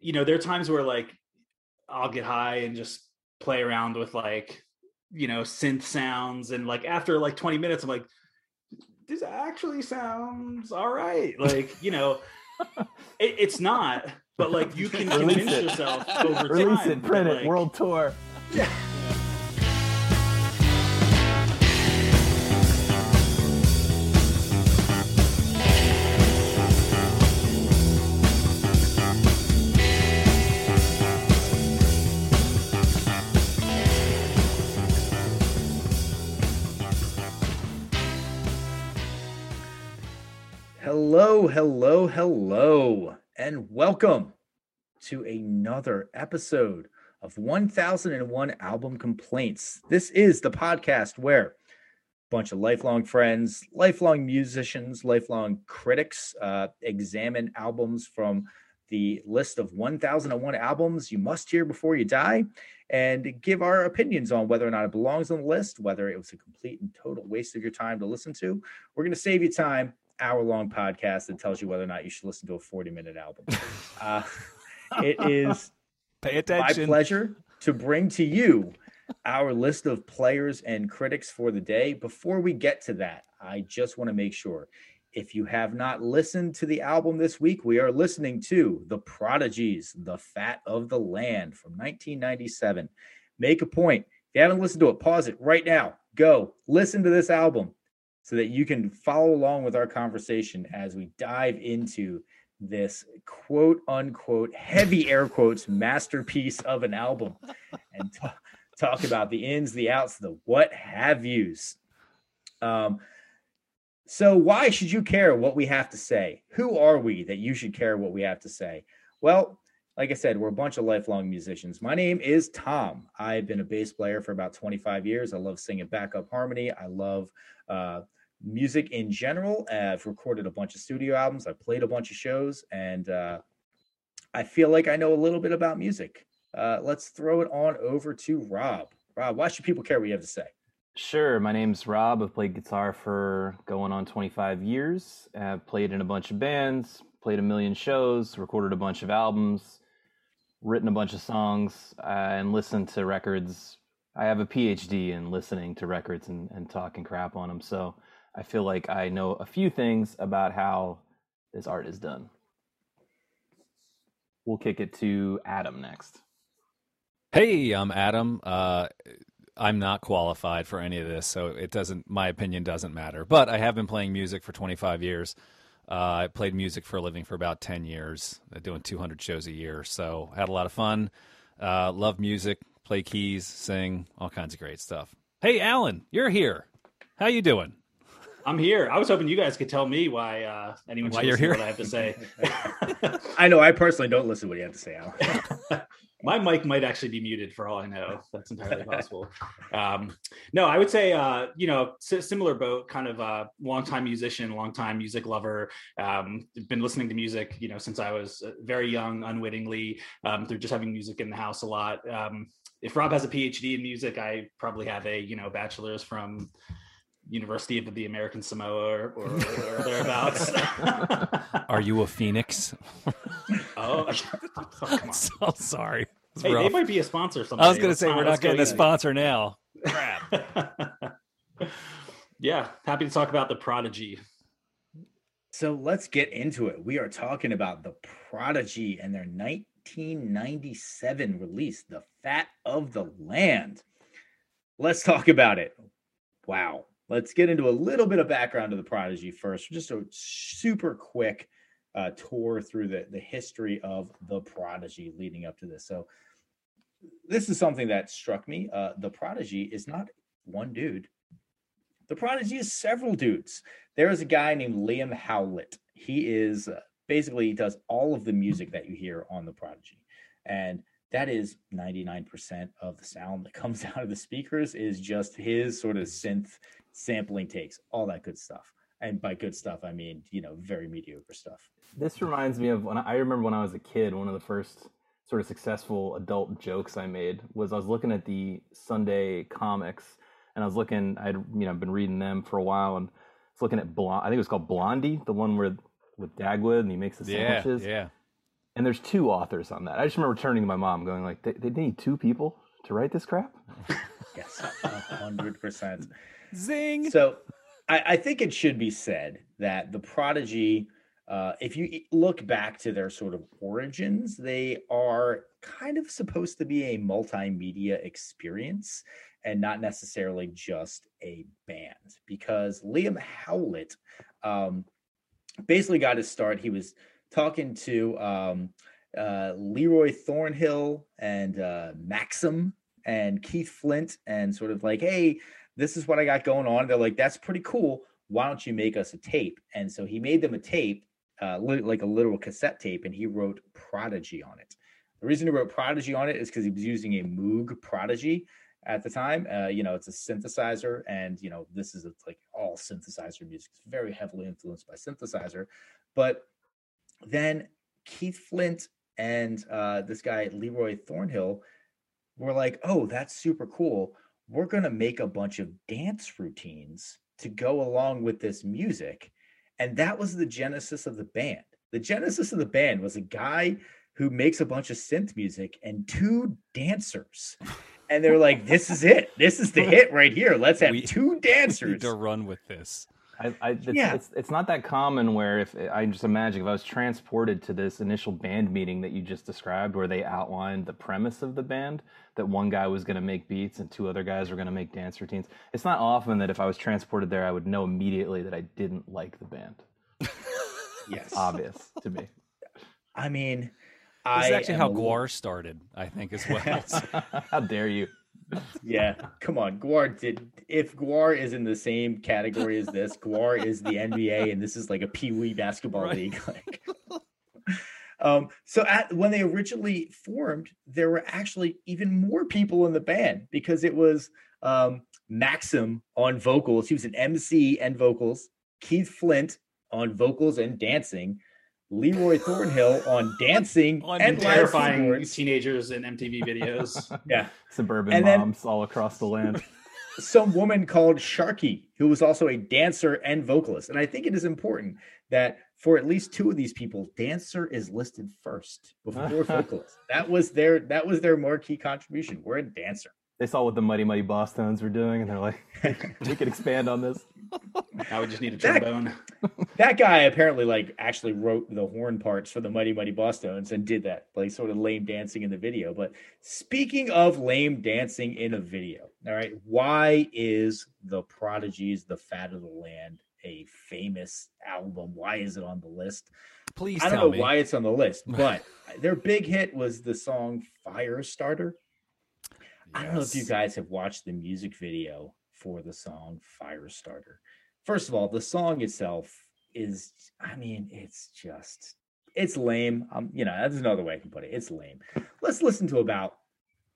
you know, there are times where like I'll get high and just play around with like, you know, synth sounds. And like after like 20 minutes, I'm like, this actually sounds all right. Like, you know, it, it's not, but like you can convince yourself over Release time. it, print it, like, world tour. Yeah. Hello, hello, and welcome to another episode of 1001 Album Complaints. This is the podcast where a bunch of lifelong friends, lifelong musicians, lifelong critics uh, examine albums from the list of 1001 albums you must hear before you die and give our opinions on whether or not it belongs on the list, whether it was a complete and total waste of your time to listen to. We're going to save you time hour long podcast that tells you whether or not you should listen to a 40 minute album. Uh, it is Pay attention. my pleasure to bring to you our list of players and critics for the day. Before we get to that, I just want to make sure if you have not listened to the album this week, we are listening to The Prodigy's, The Fat of the Land from 1997. Make a point. If you haven't listened to it, pause it right now. Go listen to this album so that you can follow along with our conversation as we dive into this quote unquote heavy air quotes masterpiece of an album and t- talk about the ins, the outs, the what have yous. Um, so, why should you care what we have to say? Who are we that you should care what we have to say? Well, like I said, we're a bunch of lifelong musicians. My name is Tom. I've been a bass player for about 25 years. I love singing backup harmony. I love uh, music in general. I've recorded a bunch of studio albums. I've played a bunch of shows, and uh, I feel like I know a little bit about music. Uh, let's throw it on over to Rob. Rob, why should people care what you have to say? Sure. My name's Rob. I've played guitar for going on 25 years. I've played in a bunch of bands, played a million shows, recorded a bunch of albums, written a bunch of songs, uh, and listened to records. I have a PhD in listening to records and, and talking crap on them. So I feel like I know a few things about how this art is done. We'll kick it to Adam next. Hey, I'm Adam. Uh, I'm not qualified for any of this, so it doesn't. My opinion doesn't matter. But I have been playing music for 25 years. Uh, I played music for a living for about 10 years, uh, doing 200 shows a year. So had a lot of fun. Uh, love music, play keys, sing, all kinds of great stuff. Hey, Alan, you're here. How you doing? I'm here. I was hoping you guys could tell me why uh, anyone Why you're listen to here? what I have to say. I know I personally don't listen to what you have to say, Alan. My mic might actually be muted for all I know. That's entirely possible. Um, no, I would say, uh, you know, similar boat, kind of a longtime musician, longtime music lover. Um, been listening to music, you know, since I was uh, very young, unwittingly, um, through just having music in the house a lot. Um, if Rob has a PhD in music, I probably have a, you know, bachelor's from University of the American Samoa or, or, or thereabouts. Are you a phoenix? oh, oh, come on. so sorry. It's Hey, they might be a sponsor. Someday. I was going to say we're not getting a easy. sponsor now. Crap. yeah, happy to talk about the Prodigy. So let's get into it. We are talking about the Prodigy and their 1997 release, The Fat of the Land. Let's talk about it. Wow. Let's get into a little bit of background to the Prodigy first. Just a super quick uh, tour through the, the history of the Prodigy leading up to this. So, this is something that struck me. Uh, the Prodigy is not one dude, the Prodigy is several dudes there is a guy named Liam Howlett. He is uh, basically he does all of the music that you hear on the Prodigy, and that is 99% of the sound that comes out of the speakers is just his sort of synth sampling takes, all that good stuff. And by good stuff, I mean you know very mediocre stuff. This reminds me of when I, I remember when I was a kid. One of the first sort of successful adult jokes I made was I was looking at the Sunday comics, and I was looking. I'd you know been reading them for a while, and I was looking at Blond. I think it was called Blondie, the one where with Dagwood and he makes the Yeah, sandwiches. yeah. And there's two authors on that. I just remember turning to my mom, going like, "They, they need two people to write this crap." Yes, hundred percent. Zing. So, I, I think it should be said that the Prodigy, uh, if you look back to their sort of origins, they are kind of supposed to be a multimedia experience and not necessarily just a band. Because Liam Howlett um, basically got his start. He was talking to um, uh, Leroy Thornhill and uh, Maxim and Keith Flint, and sort of like, hey, this is what I got going on. They're like, that's pretty cool. Why don't you make us a tape? And so he made them a tape, uh, li- like a literal cassette tape, and he wrote Prodigy on it. The reason he wrote Prodigy on it is because he was using a Moog Prodigy at the time. Uh, you know, it's a synthesizer, and you know, this is a, like all synthesizer music. It's very heavily influenced by synthesizer. But then Keith Flint and uh, this guy Leroy Thornhill were like, "Oh, that's super cool. We're gonna make a bunch of dance routines to go along with this music," and that was the genesis of the band. The genesis of the band was a guy who makes a bunch of synth music and two dancers. And they're like, "This is it. This is the hit right here. Let's have We- two dancers." need to run with this. I, I, it's, Yeah. it's, it's not that common where if I just imagine if I was transported to this initial band meeting that you just described, where they outlined the premise of the band, that one guy was going to make beats and two other guys were going to make dance routines. It's not often that if I was transported there, I would know immediately that I didn't like the band. yes. Obvious to me. I mean, This I is actually am how a Gwar started, I think, as well. How dare you? Yeah, come on. Gwar did. If Gwar is in the same category as this, Gwar is the NBA, and this is like a Pee Wee basketball Right. league. Like, um, so at when they originally formed, there were actually even more people in the band because it was um, Maxim on vocals. He was an MC and vocals. Keith Flint on vocals and dancing. Leroy Thornhill on dancing On and terrifying keyboards. teenagers in MTV videos. Yeah. Suburban And then- moms all across the land. some woman called Sharky, who was also a dancer and vocalist. And I think it is important that for at least two of these people, dancer is listed first before vocalist. That was their that was their marquee contribution. We're a dancer. They saw what the Mighty Mighty Boss Tones were doing, and they're like, "We could expand on this." I would just need a trombone. That guy apparently like actually wrote the horn parts for the Mighty Mighty Bosstones and did that like sort of lame dancing in the video. But speaking of lame dancing in a video, all right, why is the Prodigy's "The Fat of the Land" a famous album? Why is it on the list? Please I don't tell know me. why it's on the list, but their big hit was the song "Firestarter." I don't know if you guys have watched the music video for the song Firestarter. First of all, the song itself is, I mean, it's just, it's lame. Um, you know, that's another way I can put it. It's lame. Let's listen to about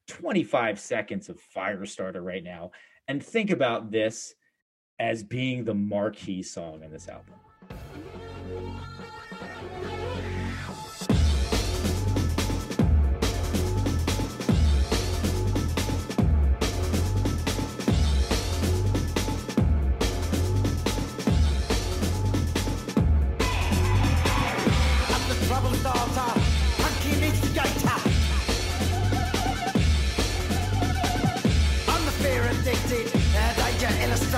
25 seconds of Firestarter right now and think about this as being the marquee song in this album.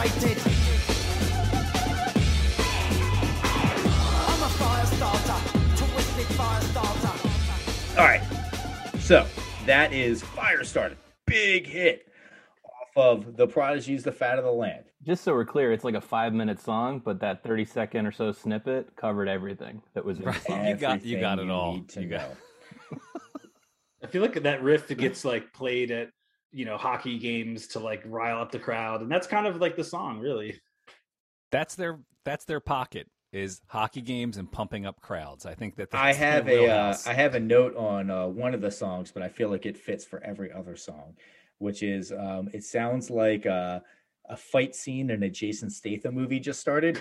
Danger illustrated. I'm a fire starter, twisted fire starter. All right. So that is Firestarter. Big hit off of the Prodigy's The Fat of the Land. Just so we're clear, it's like a five-minute song, but that thirty-second or so snippet covered everything that was Right. song. You got- you got it all. need to You got- know. I feel like that riff gets like played at you know hockey games to like rile up the crowd, and that's kind of like the song, really. That's their that's their pocket is hockey games and pumping up crowds. I think that that's I have a uh. I have a note on uh, one of the songs, but I feel like it fits for every other song, which is um, it sounds like uh, a fight scene in a Jason Statham movie just started,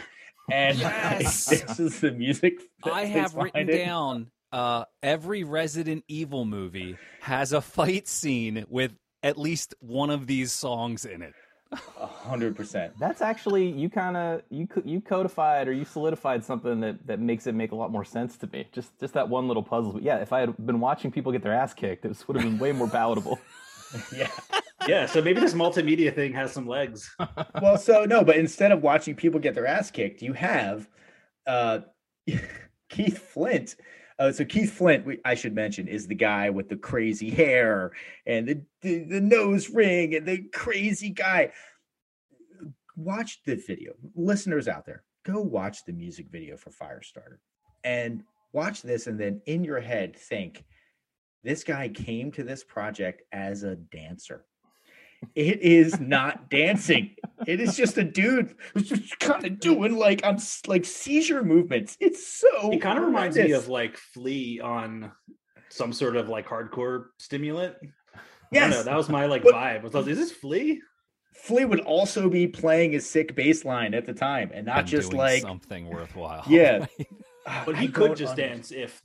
and Yes. this is the music. I have written it. down uh, every Resident Evil movie has a fight scene with at least one of these songs in it. A hundred percent. That's actually you kind of you you codified or you solidified something that that makes it make a lot more sense to me. Just just that one little puzzle. But yeah, if I had been watching people get their ass kicked, this would have been way more palatable. Yeah. Yeah, so maybe this multimedia thing has some legs. Well, so no, but instead of watching people get their ass kicked, you have uh, Keith Flint. Uh, so Keith Flint, we, I should mention, is the guy with the crazy hair and the, the the nose ring and the crazy guy. Watch the video, listeners out there. Go watch the music video for Firestarter, and watch this, and then in your head think, this guy came to this project as a dancer. It is not dancing. It is just a dude who's just kind of doing like on s- like seizure movements. It's so. It kind of reminds me of like Flea on some sort of like hardcore stimulant. I don't yes. know, that was my like But- vibe. I was like, is this Flea? Flea would also be playing a sick bass line at the time, and not Been just doing like something worthwhile. Yeah. Ah, but I he could just under- dance if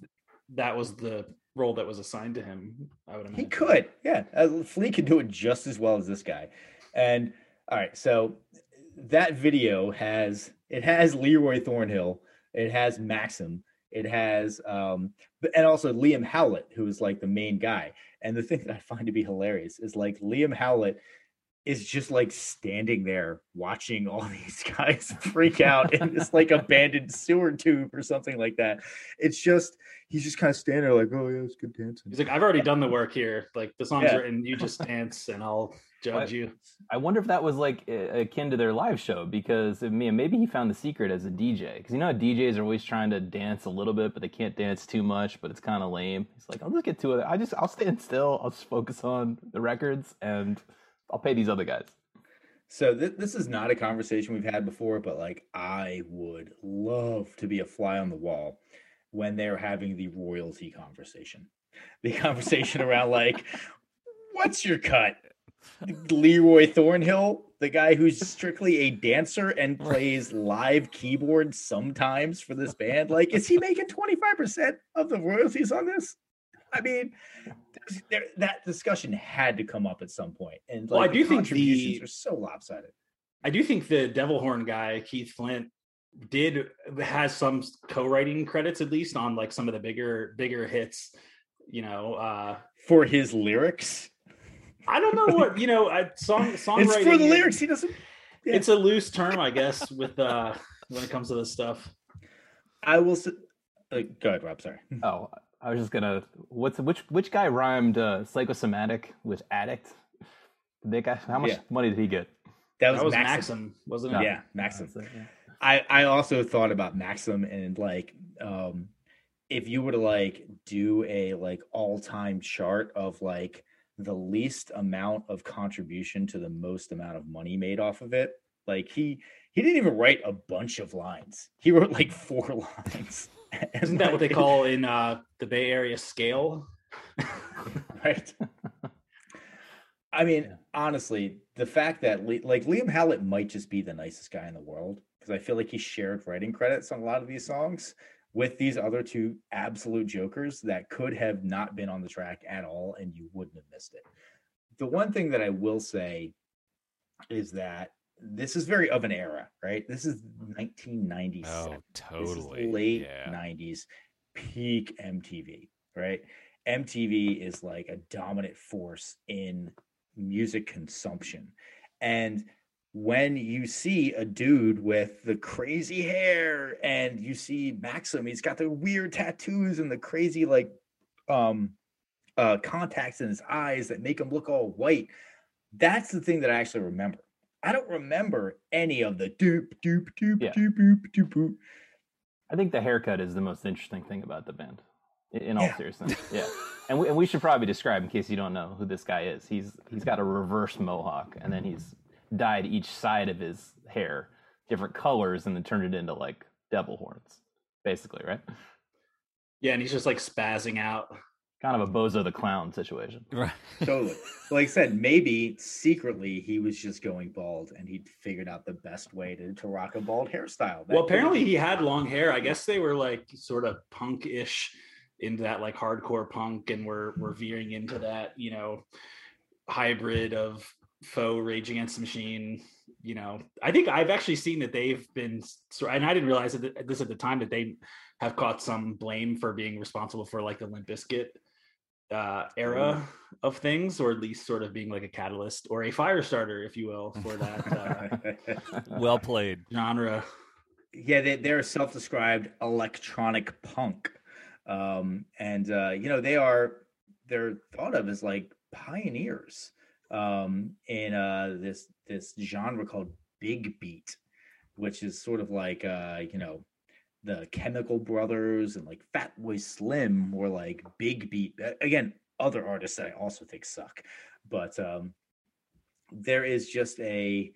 that was the role that was assigned to him. I would imagine. He could, yeah. Uh, Flea could do it just as well as this guy. And all right, so that video has it has Leroy Thornhill, it has Maxim, it has um, and also Liam Howlett, who is like the main guy. And the thing that I find to be hilarious is like Liam Howlett is just like standing there watching all these guys freak out in this like abandoned sewer tube or something like that. It's just he's just kind of standing there like, oh yeah, it's good dancing. He's like, I've already done the work here. Like the song's Yeah. written, you just dance and I'll judge What? you. I wonder if that was like a- akin to their live show because I mean, maybe he found the secret as a DJ because you know DJs are always trying to dance a little bit, but they can't dance too much, but it's kind of lame. He's like, I'll just get to it. I just I'll stand still. I'll just focus on the records and I'll pay these other guys. So th- this is not a conversation we've had before, but like I would love to be a fly on the wall when they're having the royalty conversation. The conversation around like, what's your cut? Leroy Thornhill, the guy who's strictly a dancer and plays live keyboard sometimes for this band. Like, is he making 25% of the royalties on this? I mean, there, that discussion had to come up at some point. point, and Well, I like the do think contributions the- are so lopsided. I do think the Devil Horn guy, Keith Flint, did has some co-writing credits at least on like some of the bigger bigger hits. You know, uh For his lyrics, I don't know what you know. I song songwriting. it's for the lyrics. He doesn't. yeah. It's a loose term, I guess, with uh when it comes to this stuff. I will. s- Uh, go ahead, Rob. Sorry. Oh, I was just gonna. What's which which guy rhymed uh, psychosomatic with addict? Did that guy? How much Yeah. money did he get? That was, That was Maxim. Maxim, wasn't it? Yeah, Maxim. That's it, yeah. I I also thought about Maxim and like um if you were to like do a like all-time chart of like the least amount of contribution to the most amount of money made off of it, like he he didn't even write a bunch of lines. He wrote like four lines. Isn't that what they call in uh the Bay Area scale? right? I mean, Yeah. honestly, the fact that like Liam Howlett might just be the nicest guy in the world because I feel like he shared writing credits on a lot of these songs with these other two absolute jokers that could have not been on the track at all and you wouldn't have missed it. The one thing that I will say is that this is very of an era, right? This is 1997. Oh, This is totally. late yeah. 90s, peak MTV, right? MTV is like a dominant force in music consumption. And when you see a dude with the crazy hair and you see Maxim, he's got the weird tattoos and the crazy like um uh contacts in his eyes that make him look all white. That's the thing that I actually remember. I don't remember any of the doop doop doop Yeah. doop doop doop doop. I think the haircut is the most interesting thing about the band. In all Yeah. seriousness, yeah. And we, and we should probably describe in case you don't know who this guy is. He's he's got a reverse mohawk, and then he's dyed each side of his hair different colors, and then turned it into like devil horns, basically, right? Yeah, and he's just like spazzing out. Kind of a Bozo the Clown situation. Right. totally. Like I said, maybe secretly he was just going bald and he'd figured out the best way to, to rock a bald hairstyle. That Well, apparently he had long hair. I guess they were like sort of punk-ish into that like hardcore punk, and we're we're veering into that, you know, hybrid of faux Rage Against the Machine. You know, I think I've actually seen that they've been, and I didn't realize that this at the time that they have caught some blame for being responsible for like the Limp Bizkit uh, era of things, or at least sort of being like a catalyst or a fire starter, if you will, for that uh, Well played. genre. yeah, they, they're self-described electronic punk, um, and uh, you know they are they're thought of as like pioneers um, in uh, this this genre called big beat, which is sort of like uh, you know the Chemical Brothers and like Fatboy Slim were like big beat. Again, other artists that I also think suck, but um, there is just a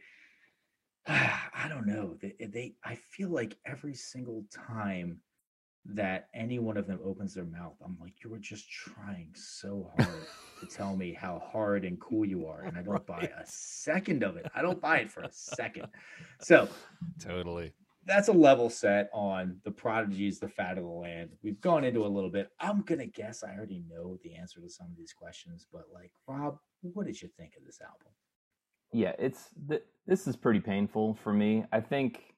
I don't know. They, they I feel like every single time that any one of them opens their mouth, I'm like, you were just trying so hard to tell me how hard and cool you are, and I don't buy a second of it. I don't buy it for a second. So Totally. That's a level set on the Prodigy's, the fat of the land. We've gone into a little bit. I'm gonna guess I already know the answer to some of these questions, but like Rob, what did you think of this album? yeah it's th- this is pretty painful for me i think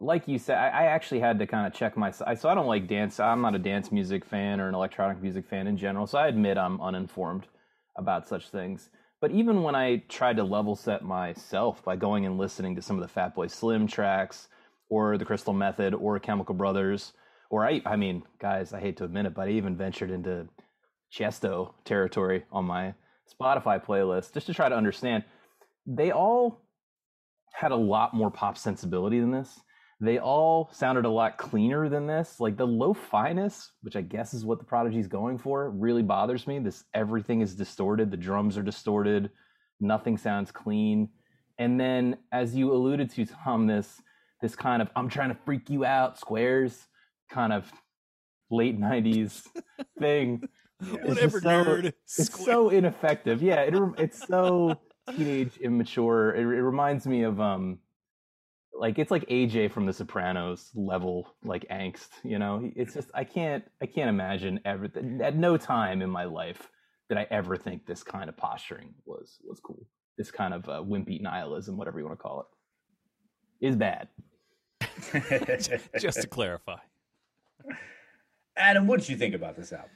like you said i, I actually had to kind of check myself so i don't like dance i'm not a dance music fan or an electronic music fan in general so i admit i'm uninformed about such things but even when i tried to level set myself by going and listening to some of the fatboy slim tracks or the crystal method or chemical brothers or i i mean guys i hate to admit it but i even ventured into Tiësto territory on my Spotify playlist just to try to understand. They all had a lot more pop sensibility than this. They all sounded a lot cleaner than this. Like the low finess, which I guess is what the Prodigy's going for, really bothers me. This everything is distorted. The drums are distorted. Nothing sounds clean. And then, as you alluded to, Tom, this this kind of I'm trying to freak you out, squares, kind of late '90s thing. It's Whatever, so- nerd. It's Square. so ineffective. Yeah, it, it's so teenage immature. It, it reminds me of um, like it's like AJ from The Sopranos level like angst. You know, it's just I can't I can't imagine ever at no time in my life did I ever think this kind of posturing was was cool. This kind of uh, wimpy nihilism, whatever you want to call it, is bad. Just to clarify. Adam, what did you think about this album?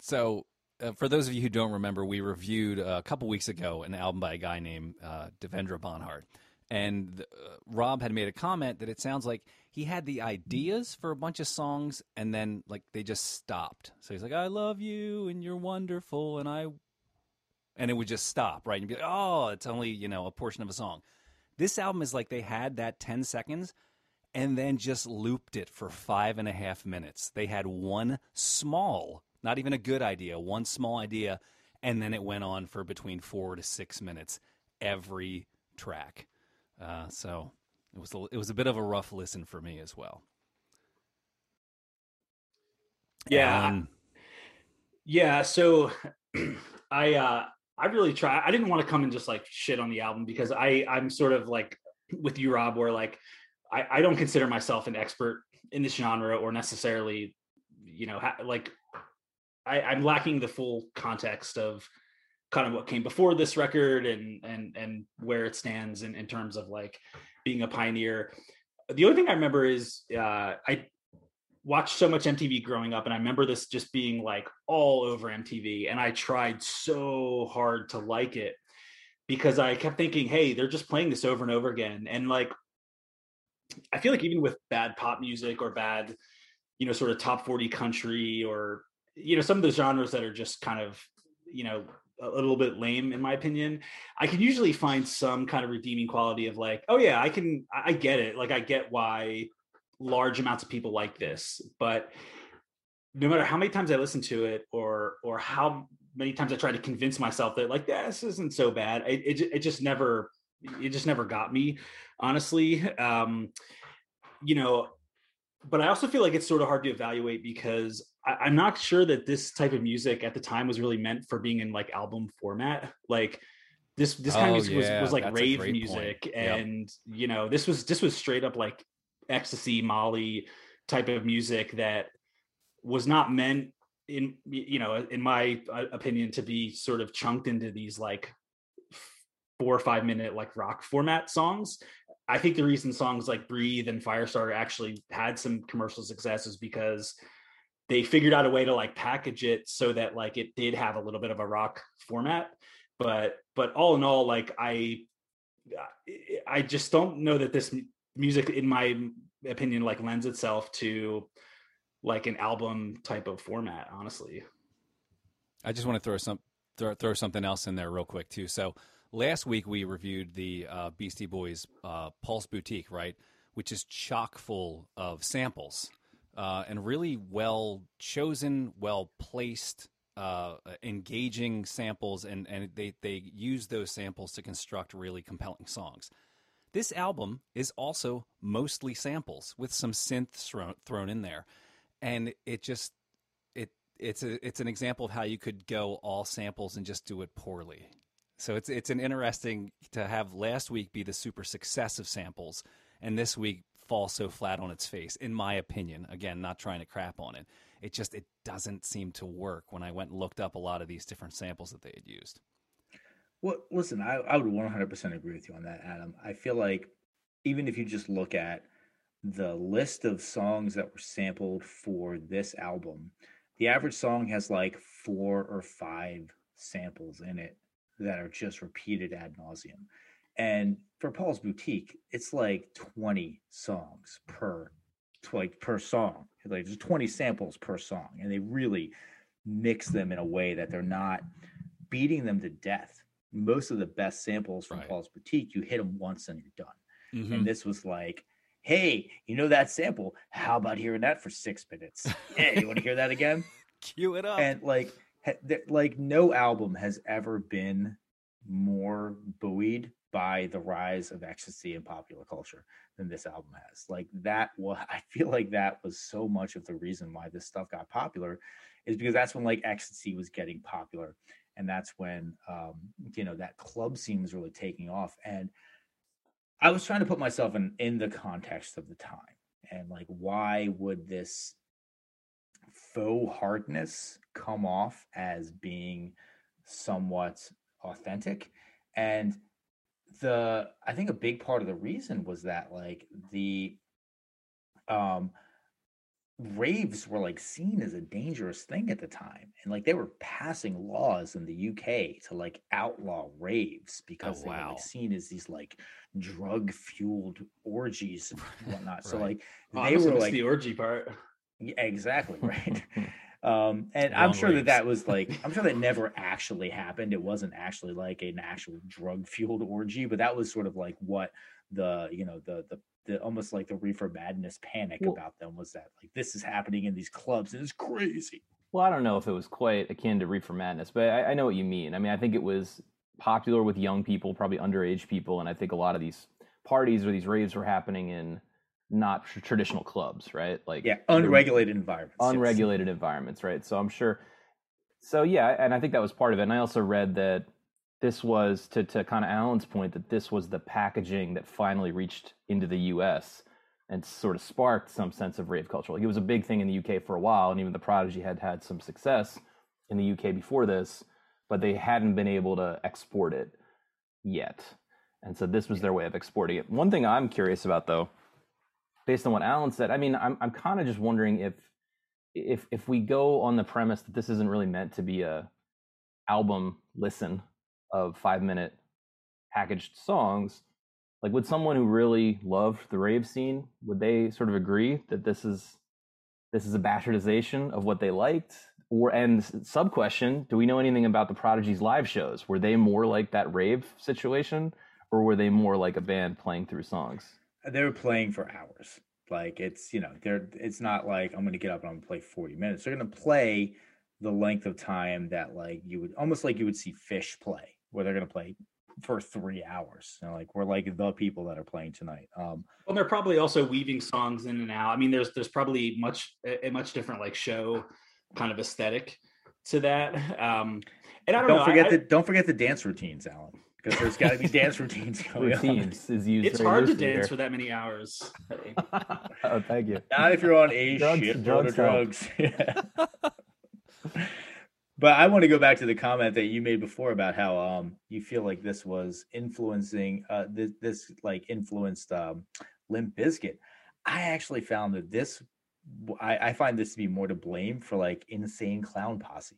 So, uh, for those of you who don't remember, we reviewed uh, a couple weeks ago an album by a guy named uh, Devendra Banhart. And uh, Rob had made a comment that it sounds like he had the ideas for a bunch of songs and then, like, they just stopped. So he's like, I love you and you're wonderful. And I. And it would just stop, right? And be like, oh, it's only, you know, a portion of a song. This album is like they had that 10 seconds and then just looped it for five and a half minutes. They had one small, not even a good idea, one small idea, and then it went on for between four to six minutes every track. Uh, so it was a, it was a bit of a rough listen for me as well. Yeah. Alan, Yeah, so I uh I really try I didn't want to come and just like shit on the album because I I'm sort of like with you Rob where like I I don't consider myself an expert in this genre or necessarily you know ha- like I I'm lacking the full context of kind of what came before this record and and and where it stands in in terms of like being a pioneer. The only thing I remember is uh I watched so much MTV growing up, and I remember this just being like all over MTV. And I tried so hard to like it because I kept thinking, hey, they're just playing this over and over again. And like, I feel like even with bad pop music or bad, you know, sort of top 40 country or, you know, some of the genres that are just kind of, you know, a little bit lame in my opinion. I can usually find some kind of redeeming quality of like oh yeah i can i get it. Like i get why large amounts of people like this. But no matter how many times i listen to it or or how many times i try to convince myself that like this isn't so bad it, it, it just never it just never got me honestly. Um you know but i also feel like it's sort of hard to evaluate because I, i'm not sure that this type of music at the time was really meant for being in like album format like this this kind Oh, of music was, yeah, was like that's rave great point. music Yep. and you know this was this was straight up like ecstasy molly type of music that was not meant in you know in my uh, opinion to be sort of chunked into these like four or five minute like rock format songs. I think the reason songs like Breathe and Firestarter actually had some commercial success is because they figured out a way to like package it so that like it did have a little bit of a rock format. But but all in all, like I I just don't know that this music, in my opinion, like lends itself to like an album type of format. Honestly, I just want to throw some throw, throw something else in there real quick too. So last week we reviewed the uh, Beastie Boys uh, Paul's Boutique, right, which is chock full of samples uh, and really well chosen, well placed, uh, engaging samples, and and they they use those samples to construct really compelling songs. This album is also mostly samples with some synths thrown, thrown in there, and it just it it's a it's an example of how you could go all samples and just do it poorly. So it's it's an interesting to have last week be the super success of samples, and this week fall so flat on its face. In my opinion, again, not trying to crap on it, it just it doesn't seem to work. When I went and looked up a lot of these different samples that they had used. Well, listen, I, I would 100% agree with you on that, Adam. I feel like even if you just look at the list of songs that were sampled for this album, the average song has like four or five samples in it that are just repeated ad nauseum. And for Paul's Boutique, it's like 20 songs per like per song. Like there's 20 samples per song, and they really mix them in a way that they're not beating them to death most of the best samples from Right. Paul's Boutique, you hit them once and you're done. Mhm. And this was like, hey, you know that sample? How about hearing that for six minutes? Yeah, you want to hear that again? Cue it up. And like, like no album has ever been more buoyed by the rise of ecstasy in popular culture than this album has. Like that was, I feel like that was so much of the reason why this stuff got popular, is because that's when like ecstasy was getting popular, and that's when um, you know that club scene was really taking off. And I was trying to put myself in in the context of the time, and like, why would this faux hardness come off as being somewhat authentic and the i think a big part of the reason was that like the um raves were like seen as a dangerous thing at the time and like they were passing laws in the UK to like outlaw raves because they were like seen as these like drug fueled orgies and whatnot so like Oh, they were like the orgy part. yeah, exactly right. um, and I'm Long sure that that was like I'm sure that never actually happened. It wasn't actually like an actual drug fueled orgy, but that was sort of like what the you know the the the almost like the reefer madness panic Well- about them was that like this is happening in these clubs and it's crazy. Well, I don't know if it was quite akin to Reefer Madness, but I, I know what you mean. I mean, I think it was popular with young people, probably underage people, and I think a lot of these parties or these raves were happening in not tr- traditional clubs, right? Like Yeah, unregulated environments. yes. unregulated environments, right? So I'm sure. So yeah, and I think that was part of it. And I also read that this was to to kind of Alan's point that this was the packaging that finally reached into the U.S. and sort of sparked some sense of rave culture. Like it was a big thing in the UK for a while, and even the Prodigy had had some success in the UK before this, but they hadn't been able to export it yet. And so this was their way of exporting it. One thing I'm curious about, though, based on what Alan said, I mean, I'm I'm kind of just wondering if if if we go on the premise that this isn't really meant to be a album listen of five minute packaged songs, like would someone who really loved the rave scene would they sort of agree that this is this is a bastardization of what they liked? Or and sub question, do we know anything about the Prodigy's live shows? Were they more like that rave situation, or were they more like a band playing through songs? They were playing for hours. Like it's you know they're it's not like I'm gonna get up and I'm gonna play 40 minutes. They're gonna play the length of time that like you would almost like you would see Phish play, where they're gonna play for three hours. You know, like we're like the people that are playing tonight. Um, Well, they're probably also weaving songs in and out. I mean, there's there's probably much a a much different like show kind of aesthetic to that. Um, and I don't, don't know. forget I, the don't forget the dance routines, Alan, because there's got to be dance routines going on. Routines is used. it's hard to dance here. for that many hours. oh, thank you. Not if you're on a Drugs- shit drugs of drugs. Yeah. But I want to go back to the comment that you made before about how um you feel like this was influencing uh this, this like influenced um Limp Bizkit. I actually found that this I, I find this to be more to blame for like insane clown posse.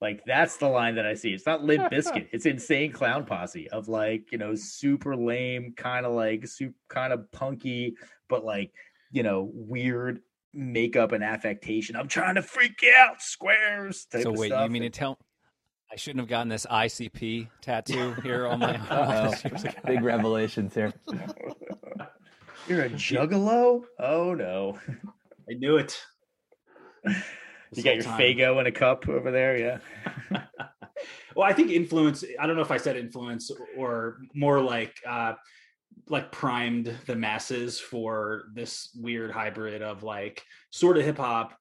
Like that's the line that I see. It's not Limp Biscuit. It's insane clown posse of like, you know, super lame, kind of like super kind of punky, but like, you know, weird makeup and affectation. I'm trying to freak you out, squares. type So of wait, stuff. you mean to tell? I shouldn't have gotten this ICP tattoo here on my Uh-oh. arm. Big revelations here. You're a juggalo? Oh no. I knew it. You got your whole time. Faygo in a cup over there, yeah. Well, I think influence. I don't know if I said influence or more like uh, like primed the masses for this weird hybrid of like sort of hip hop,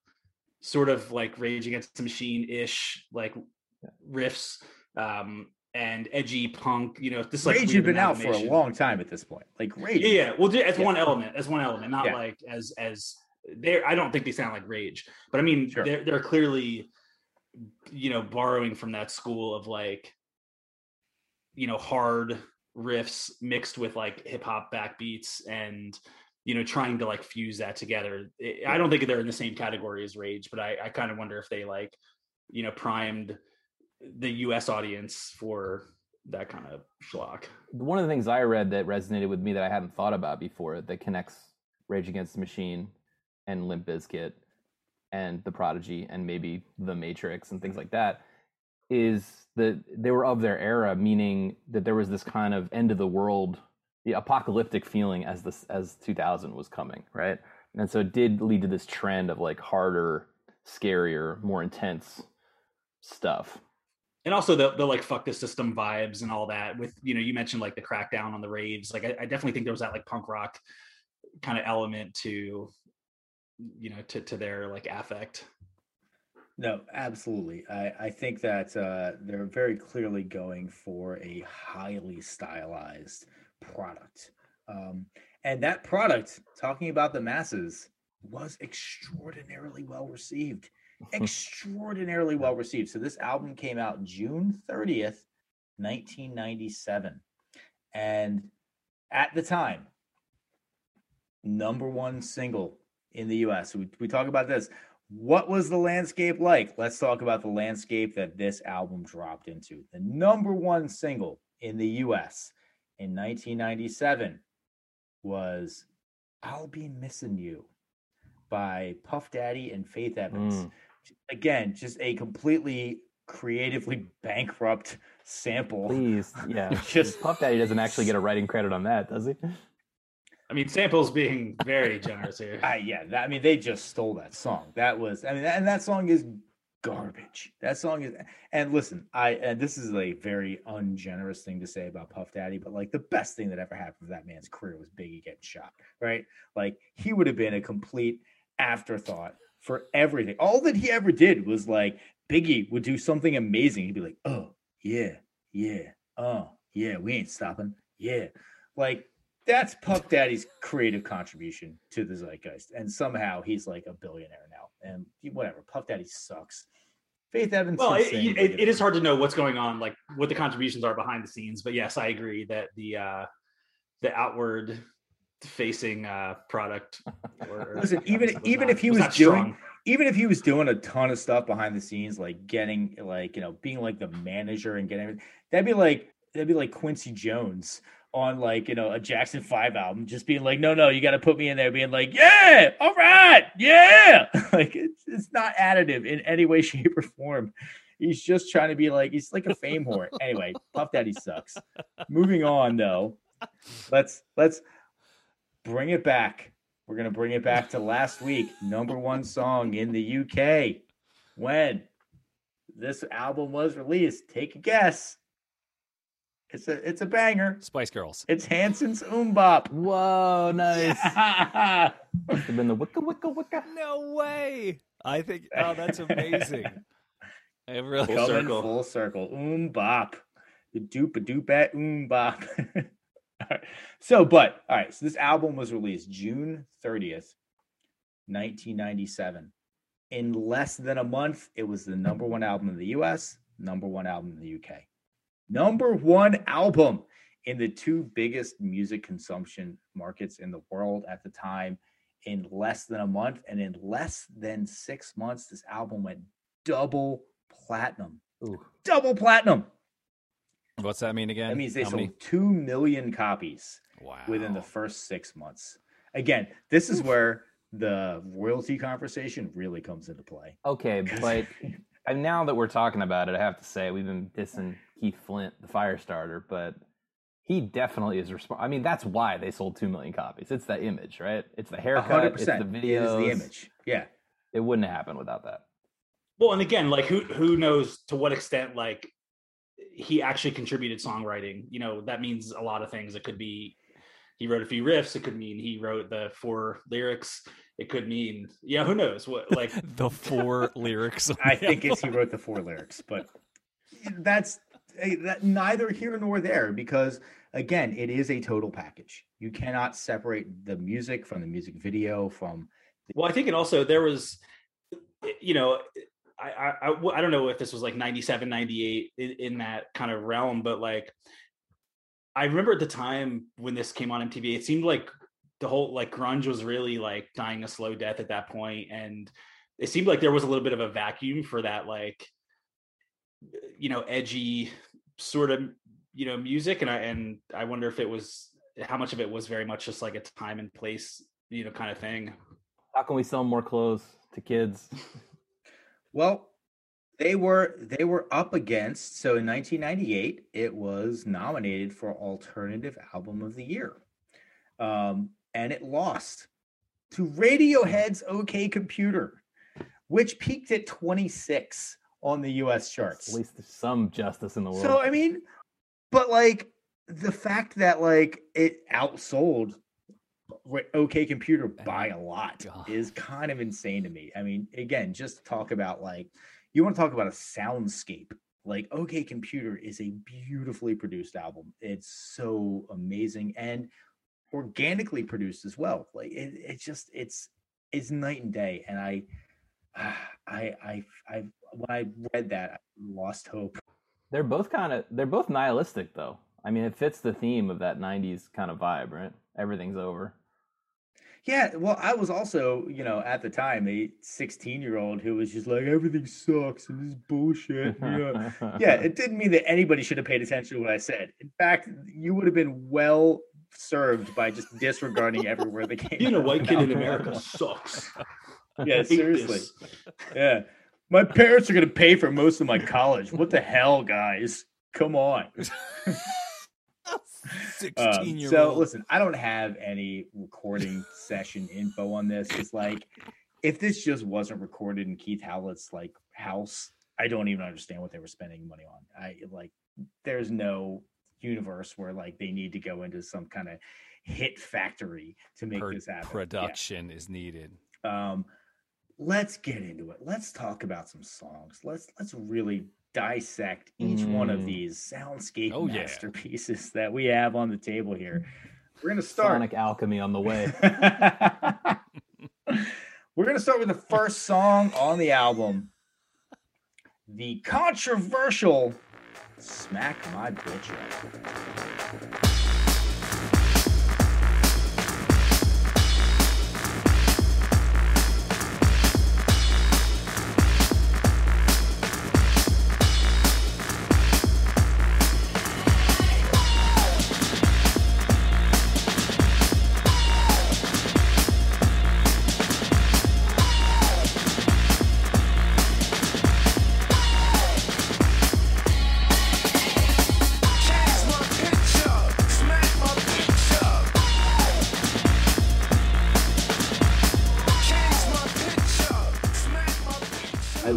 sort of like Rage Against the Machine ish like riffs, um, and edgy punk. You know, this like Rage weird had been out for a long time at this point. Like Rage. Yeah, yeah. Well, ju- as Yeah. one element, as one element, not Yeah. like as as they. I don't think they sound like Rage, but I mean, Sure. they're they're clearly, you know, borrowing from that school of like, you know, hard riffs mixed with like hip hop backbeats and you know trying to like fuse that together. I- I don't think they're in the same category as Rage, but I I kind of wonder if they like, you know, primed the U.S. audience for that kind of schlock. One of the things I read that resonated with me that I hadn't thought about before that connects Rage Against the Machine and Limp Bizkit and The Prodigy and maybe The Matrix and things like that is that they were of their era, meaning that there was this kind of end of the world, the apocalyptic feeling as this as 2000 was coming, right? And so it did lead to this trend of like harder, scarier, more intense stuff. and also the the like fuck the system vibes and all that with you know you mentioned like the crackdown on the raves like I, I definitely think there was that like punk rock kind of element to you know to to their like affect No, absolutely. I, I think that uh, they're very clearly going for a highly stylized product. Um, and that product, talking about the masses, was extraordinarily well received. extraordinarily well received. So this album came out June 30th, 1997. And at the time, number one single in the US. We, we talk about this. What was the landscape like? Let's talk about the landscape that this album dropped into. The number one single in the US in 1997 was I'll Be Missing You by Puff Daddy and Faith Evans. Mm. Again, just a completely creatively bankrupt sample. Please, yeah. Just- Puff Daddy doesn't actually get a writing credit on that, does he? I mean samples being very generous here yeah, that, I mean, they just stole that song. That was, I mean, and that song is garbage. That song is, and listen, I, and this is a very ungenerous thing to say about Puff Daddy, but like the best thing that ever happened to that man's career was Biggie getting shot, right? Like he would have been a complete afterthought for everything. All that he ever did was like Biggie would do something amazing. He'd be like, oh, yeah, yeah, oh, yeah, we ain't stopping. Yeah. Like that's Puff Daddy's creative contribution to the zeitgeist. And somehow he's like a billionaire now. And whatever, Puff Daddy sucks. Faith Evans. well can it, it, it is hard to know what's going on like what the contributions are behind the scenes but yes i agree that the uh the outward facing uh product or, Listen, even- was even not- if he was not doing- strong. even if he was doing a ton of stuff behind the scenes, like getting like you know being like the manager and getting that'd be like that'd be like Quincy Jones on like you know a Jackson Five album, just being like, no, no, you got to put me in there, being like, yeah, all right, yeah, like it's it's not additive in any way, shape, or form. He's just trying to be like he's like a fame whore. Anyway, Puff Daddy sucks. Moving on though, let's let's bring it back. We're gonna bring it back to last week. Number one song in the UK. When this album was released, take a guess. It's a it's a banger. Spice Girls. It's Hanson's MMMBop. Whoa, nice. Yeah. Must have been the wicka wicka wicka. No way. I think. Oh, that's amazing. I really. Full Coming circle. full circle. MMMBop. The doop a doop at MMMBop. All right. So, but all right. So this album was released June 30th, 1997. in less than a month, it was the number one album in the US, number one album in the UK. Number one album in the two biggest music consumption markets in the world at the time in less than a month. And in less than six months, this album went double platinum. Ooh. Double platinum. What's that mean again? That means they How sold many? 2 million copies Wow. within the first six months. Again, this is where the royalty conversation really comes into play. Okay, but and now that we're talking about it, I have to say we've been dissing Keith Flint, the fire starter, but he definitely is responsible. I mean, that's why they sold two million copies. It's the image, right? It's the haircut. hundred It's the percent. It videos. is the image. Yeah. It wouldn't have happened without that. Well, and again, like who who knows to what extent like he actually contributed songwriting. You know, that means a lot of things. It could be he wrote a few riffs. It could mean he wrote the four lyrics. It could mean yeah, who knows what like the four lyrics. I think it's he wrote the four lyrics, but that's that neither here nor there because again, it is a total package. You cannot separate the music from the music video from Well, I think it also there was, you know, I I I don't know if this was like 97, 98 in, in that kind of realm, but like I remember at the time when this came on MTV, it seemed like the whole like grunge was really like dying a slow death at that point, and it seemed like there was a little bit of a vacuum for that like you know edgy sort of you know music, and I and I wonder if it was how much of it was very much just like a time and place you know kind of thing. How can we sell more clothes to kids? Well, they were they were up against so in 1998 it was nominated for alternative album of the year. Um, and it lost to Radiohead's OK Computer, which peaked at 26 on the US charts. At least there's some justice in the world. So I mean, but like the fact that like it outsold OK Computer eh, by a lot God. is kind of insane to me. I mean, again, just talk about like you want to talk about a soundscape. Like OK Computer is a beautifully produced album. It's so amazing and organically produced as well. Like it, it's just it's it's night and day. And I I I I when I read that I lost hope. they're both kind of they're both nihilistic though. I mean, it fits the theme of that '90s kind of vibe, right? Everything's over. Yeah, well, I was also, you know, at the time a 16 year old who was just like, everything sucks and this is bullshit. Yeah. yeah, it didn't mean that anybody should have paid attention to what I said. In fact, you would have been well served by just disregarding every word that came. Being a white kid in. America sucks. Yeah, seriously. this. Yeah. My parents are going to pay for most of my college. What the hell, guys? Come on. Um, Sixteen year so old. listen, I don't have any recording session info on this. It's like if this just wasn't recorded in Keith Howlett's like house, I don't even understand what they were spending money on. I like there's no universe where like they need to go into some kind of hit factory to make this happen. Yeah. production is needed. Um, let's get into it. Let's talk about some songs. Let's let's really dissect each one of Mm. these soundscape Oh, yeah. masterpieces that we have on the table here. We're gonna start. Sonic alchemy on the way. We're gonna start with the first song on the album, the controversial "Smack My Bitch Up."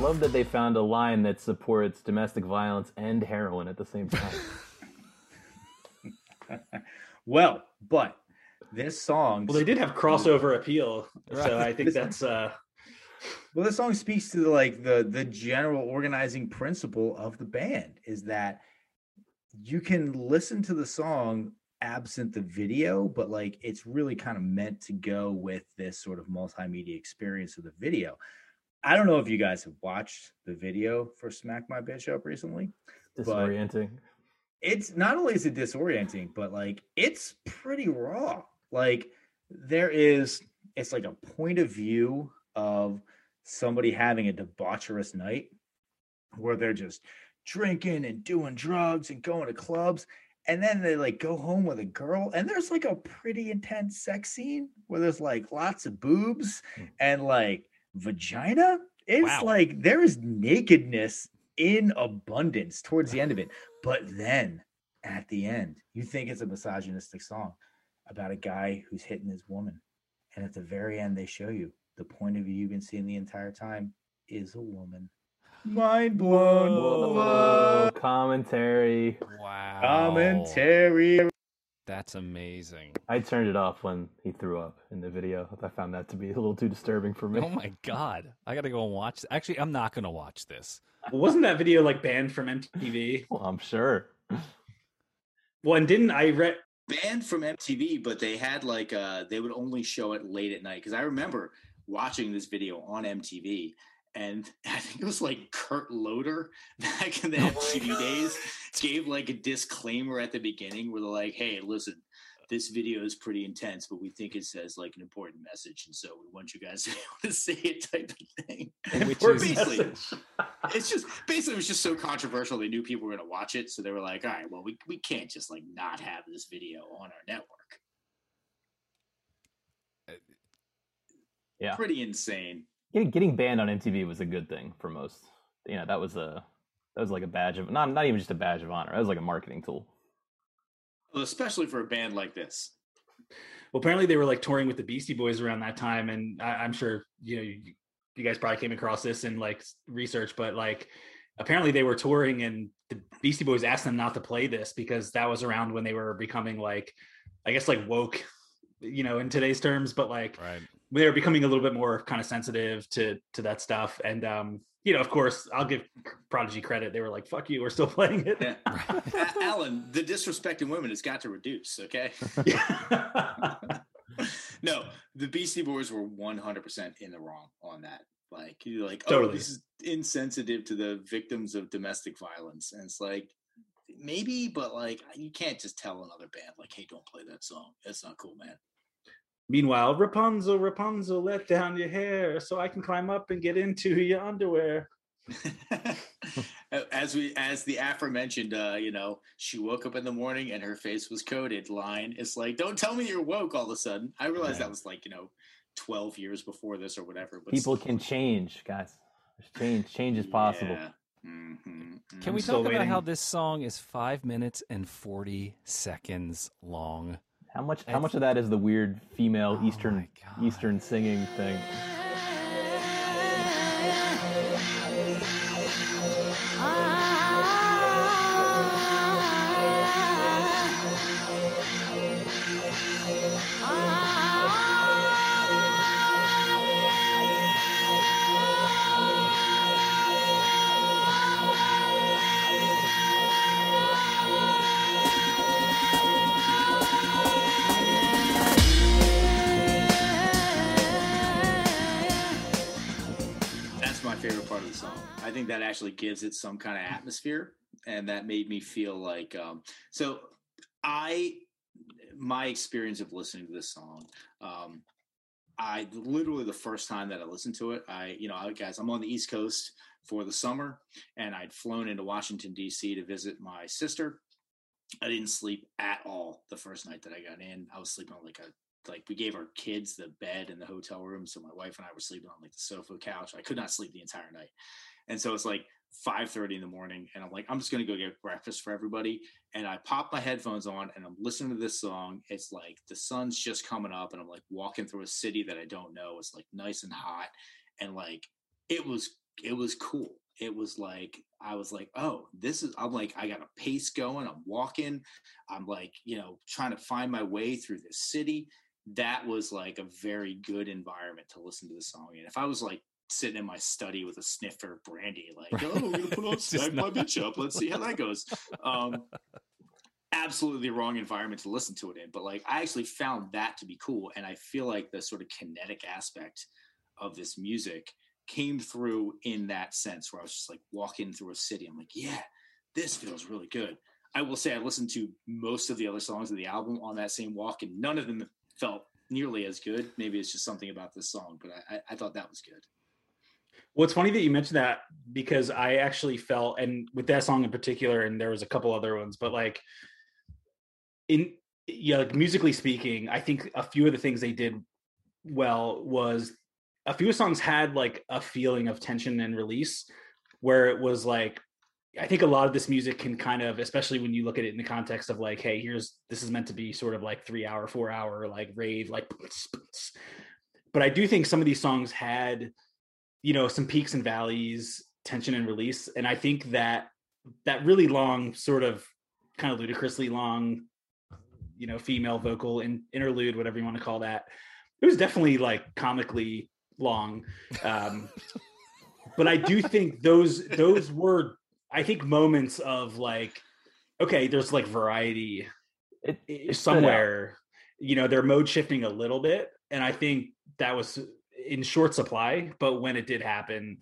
Love that they found a line that supports domestic violence and heroin at the same time. Well, but this song Well, they did have crossover appeal, so I think that's uh Well, this song speaks to the, like the the general organizing principle of the band is that you can listen to the song absent the video, but like it's really kind of meant to go with this sort of multimedia experience of the video. I don't know if you guys have watched the video for Smack My Bitch Up recently. Disorienting. It's not only is it disorienting, but like it's pretty raw. Like there is, it's like a point of view of somebody having a debaucherous night where they're just drinking and doing drugs and going to clubs. And then they like go home with a girl, and there's like a pretty intense sex scene where there's like lots of boobs Hmm. and like vagina. It's Wow. like there is nakedness in abundance towards the end of it. But then at the end, you think it's a misogynistic song about a guy who's hitting his woman. And at the very end, they show you the point of view you've been seeing the entire time is a woman. Mind blown. Whoa, commentary. Wow. Commentary. That's amazing. I turned it off when he threw up in the video. I found that to be a little too disturbing for me. Oh my god. I gotta go and watch. Actually, I'm not gonna watch this. Wasn't that video like banned from MTV? Well, I'm sure. Well, and didn't I read? banned from MTV, but they had like uh they would only show it late at night because I remember watching this video on MTV and I think it was like Kurt Loder back in the MTV days gave like a disclaimer at the beginning where they're like, "Hey, listen, this video is pretty intense, but we think it says like an important message, and so we want you guys to be able to say it," type of thing. Which Or is- basically, it's just basically it was just so controversial. They knew people were going to watch it, so they were like, "All right, well, we we can't just like not have this video on our network." Uh, yeah. Pretty insane. Getting, getting banned on MTV was a good thing for most. You know, that was a that was like a badge of not not even just a badge of honor. That was like a marketing tool. Well, especially for a band like this. Well, apparently they were like touring with the Beastie Boys around that time, and I, I'm sure you know you, you guys probably came across this in like research, but like apparently they were touring, and the Beastie Boys asked them not to play this because that was around when they were becoming like, I guess like woke, you know, in today's terms, but like Right. They were becoming a little bit more kind of sensitive to to that stuff, and um, you know, of course, I'll give Prodigy credit. They were like, "Fuck you, we're still playing it." Yeah. Alan, the disrespect in women has got to reduce, okay? no, the Beastie Boys were 100% in the wrong on that. Like, you're like, oh, Totally. this is insensitive to the victims of domestic violence. And it's like, maybe, but like, you can't just tell another band, like, hey, don't play that song. That's not cool, man. Meanwhile, Rapunzel, Rapunzel, let down your hair so I can climb up and get into your underwear. as we as the aforementioned uh you know she woke up in the morning and her face was coated line it's like don't tell me you're woke all of a sudden i realized Yeah. that was like you know 12 years before this or whatever but People still. can change, guys. There's change. Change is possible. Yeah. Mhm, Can mhm. we still talk about how this song is five minutes and forty seconds long? How much? How much of that is the weird female Oh Eastern. Eastern singing thing? That's my favorite part of the song. I think that actually gives it some kind of atmosphere and that made me feel like um so i my experience of listening to this song um i literally the first time that i listened to it i you know I, guys i'm on the east coast for the summer and i'd flown into washington d.c to visit my sister. I didn't sleep at all the first night that i got in. I was sleeping on like a like we gave our kids the bed in the hotel room so my wife and i were sleeping on like the sofa couch. I could not sleep the entire night. And so it's like 5.30 in the morning and i'm like i'm just going to go get breakfast for everybody. And i pop my headphones on and i'm listening to this song. It's like the sun's just coming up and i'm like walking through a city that i don't know. It's like nice and hot. And like it was it was cool. It was like i was like oh this is i'm like i got a pace going. I'm walking. I'm like you know trying to find my way through this city that was like a very good environment to listen to the song in. If I was like sitting in my study with a sniffer of brandy, like, oh, we're gonna put on Smack My Bitch Up, let's see how that goes. Um, absolutely the wrong environment to listen to it in. But like, I actually found that to be cool, and I feel like the sort of kinetic aspect of this music came through in that sense where I was just like walking through a city. I'm like, yeah, this feels really good. I will say I listened to most of the other songs of the album on that same walk, and none of them felt nearly as good. Maybe it's just something about this song, but I, I, thought that was good. Well, it's funny that you mentioned that because I actually felt, and with that song in particular, and there was a couple other ones, but like in yeah, like musically speaking, I think a few of the things they did well was a few songs had like a feeling of tension and release where it was like I think a lot of this music can kind of, especially when you look at it in the context of like, hey, here's this is meant to be sort of like three hour, four hour, like rave, like. But I do think some of these songs had, you know, some peaks and valleys, tension and release, and I think that that really long, sort of, kind of ludicrously long, you know, female vocal in interlude, whatever you want to call that, it was definitely like comically long. Um, but I do think those those were I think moments of like, okay, there's like variety It, it somewhere. You know, they're mode shifting a little bit, and I think that was in short supply. But when it did happen,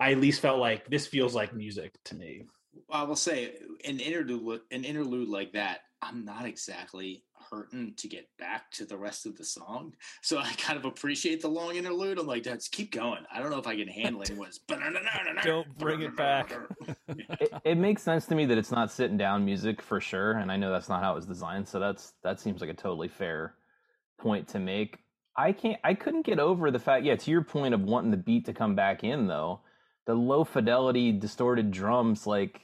I at least felt like this feels like music to me. I will say an interlude, an interlude like that, I'm not exactly hurting to get back to the rest of the song. So I kind of appreciate the long interlude. I'm like, let's keep going. I don't know if I can handle it. Was Don't bring it back. it, it makes sense to me that it's not sitting down music for sure, and I know that's not how it was designed. So that's that seems like a totally fair point to make. I can't, I couldn't get over the fact. Yeah, to your point of wanting the beat to come back in, though, the low fidelity, distorted drums, like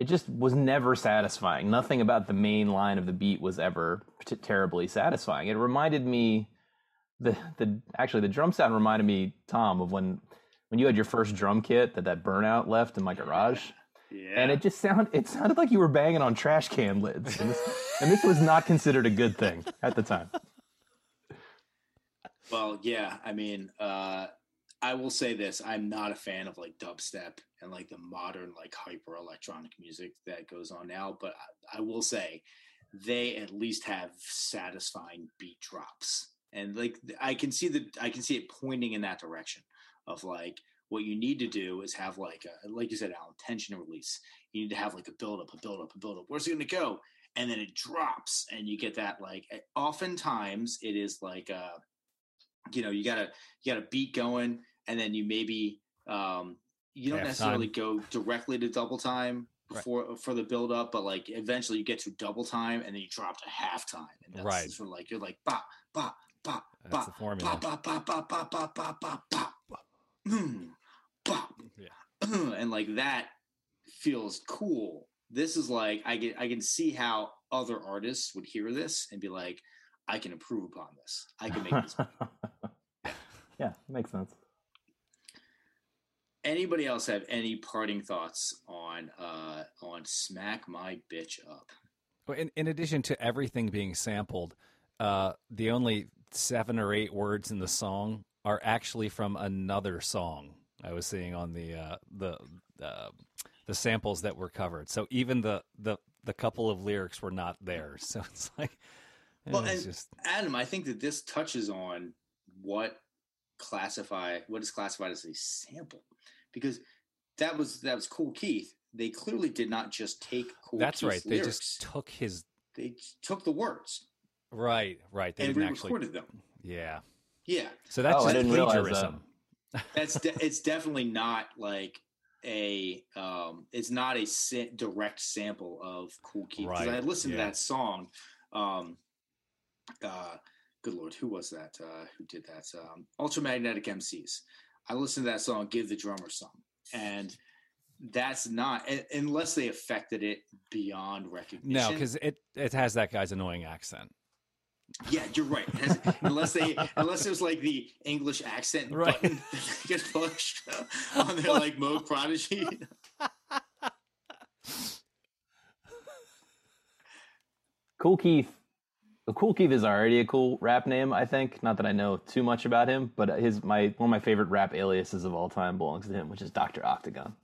it just was never satisfying. Nothing about the main line of the beat was ever t- terribly satisfying. It reminded me the the actually the drum sound reminded me Tom of when when you had your first drum kit that that burnout left in my garage Yeah. and it just sound it sounded like you were banging on trash can lids and this, and this was not considered a good thing at the time Well, yeah. I mean, uh, I will say this: I'm not a fan of like dubstep and like the modern like hyper electronic music that goes on now. But I, I will say they at least have satisfying beat drops, and like I can see the I can see it pointing in that direction of like what you need to do is have like a like you said, Alan, tension and release. You need to have like a build up, a build up, a build up. Where's it going to go? And then it drops, and you get that like. Oftentimes, it is like uh you know you gotta you got a beat going and then you maybe um you don't Half necessarily time. go directly to double time Right. before for the build up but like eventually you get to double time and then you drop to halftime and that's Right. sort of like you're like ba ba ba That's the ba formula. ba ba ba ba ba ba ba ba ba Hmm. ba Yeah. and like that feels cool this is like i get i can see how other artists would hear this and be like i can improve upon this i can make this yeah makes sense anybody else have any parting thoughts on uh on smack my bitch up Well, In, in addition to everything being sampled, uh, the only seven or eight words in the song are actually from another song. I was seeing on the uh, the uh, the samples that were covered. So even the the the couple of lyrics were not there. So it's like, Well, and- just adam i think that this touches on what classify what is classified as a sample because that was that was Kool Keith they clearly did not just take cool that's Keith's right. They lyrics. just took his they took the words right, right. They and didn't actually. re-recorded them Yeah. yeah So that's Oh, I just didn't realize that. plagiarism. that's de- it's definitely not like a um it's not a sa- direct sample of Kool Keith because i listened yeah. to that song um uh good lord who was that uh who did that um ultramagnetic mcs i listened to that song give the drummer some and that's not unless they affected it beyond recognition No, because it it has that guy's annoying accent. yeah, you're right. Has- unless they, unless there's like the English accent Right. button that they can push on their like mode prodigy. Kool Keith. Well, Kool Keith is already a cool rap name, I think. Not that I know too much about him, but his my one of my favorite rap aliases of all time belongs to him, which is Doctor Octagon.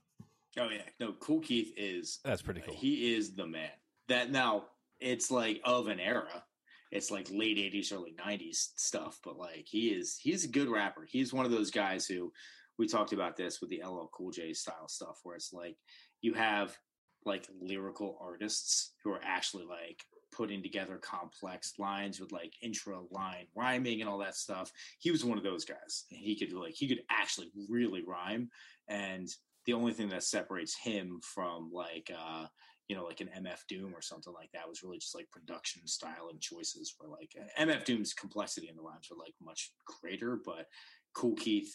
Oh yeah, no, Kool Keith is That's pretty uh, cool. He is the man. That now it's like of an era. It's like late '80s, early '90s stuff, but like he is, he's a good rapper. He's one of those guys who, we talked about this with the LL Cool J style stuff, where it's like you have like lyrical artists who are actually like putting together complex lines with like intra line rhyming and all that stuff. He was one of those guys. He could like he could actually really rhyme, and the only thing that separates him from like uh you know like an MF Doom or something like that was really just like production style and choices. Where like MF Doom's complexity in the rhymes were like much greater, but Kool Keith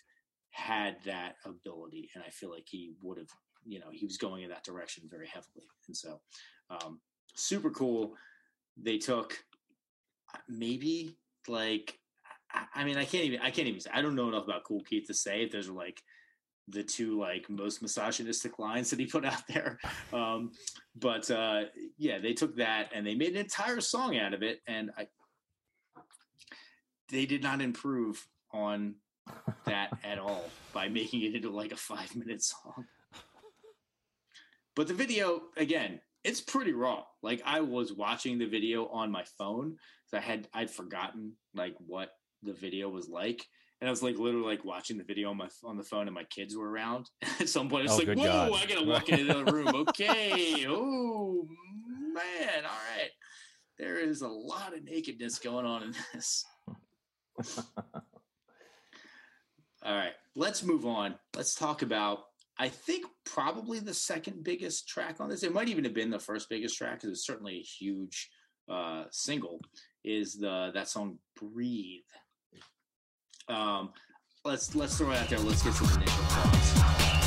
had that ability, and I feel like he would have you know he was going in that direction very heavily, and so um, super cool. They took uh, maybe like I, I mean I can't even I can't even say I don't know enough about Kool Keith to say if those are like the two like most misogynistic lines that he put out there. Um, but uh, yeah, they took that and they made an entire song out of it, and I they did not improve on that at all by making it into like a five minute song. But the video, again, it's pretty raw. Like I was watching the video on my phone, so I had I'd forgotten like what the video was like. And I was like literally like watching the video on my on the phone, and my kids were around. At some point, it's Oh, like, "Whoa! God. I gotta walk into the room." Okay. Oh man! All right. There is a lot of nakedness going on in this. All right, let's move on. Let's talk about. I think probably the second biggest track on this. It might even have been the first biggest track because it's certainly a huge uh, single. Is the that song "Breathe"? Um, let's let's throw it out there. Let's get some initial thoughts.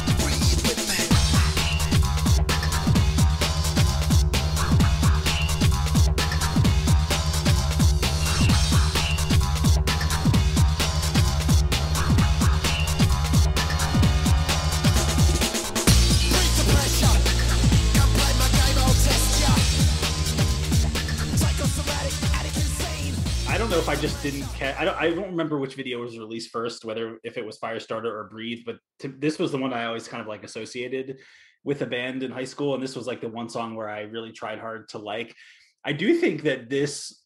Just didn't catch. I don't. I don't remember which video was released first, whether if it was Firestarter or Breathe. But to, this was the one I always kind of like associated with a band in high school, and this was like the one song where I really tried hard to like. I do think that this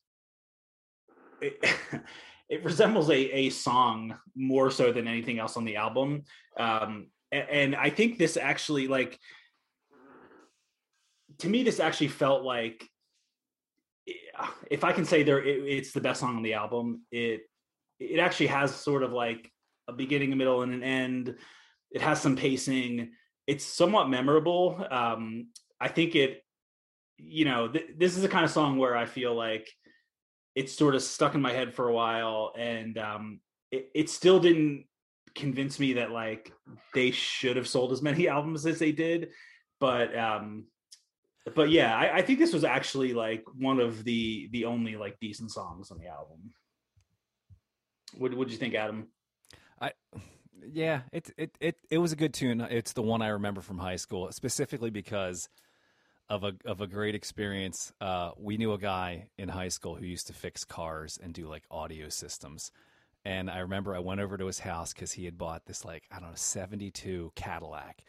it, it resembles a a song more so than anything else on the album, um, a- and I think this actually like to me this actually felt like if I can say there, it, it's the best song on the album. It it actually has sort of like a beginning, a middle, and an end. It has some pacing. It's somewhat memorable. Um, I think it, you know, th- this is the kind of song where I feel like it's sort of stuck in my head for a while, and um, it, it still didn't convince me that like they should have sold as many albums as they did. But um, but yeah, I, I think this was actually like one of the the only like decent songs on the album. What would you think, Adam? I Yeah, it, it it it was a good tune. It's the one I remember from high school, specifically because of a of a great experience. Uh, we knew a guy in high school who used to fix cars and do like audio systems. And I remember I went over to his house because he had bought this like I don't know seventy two Cadillac,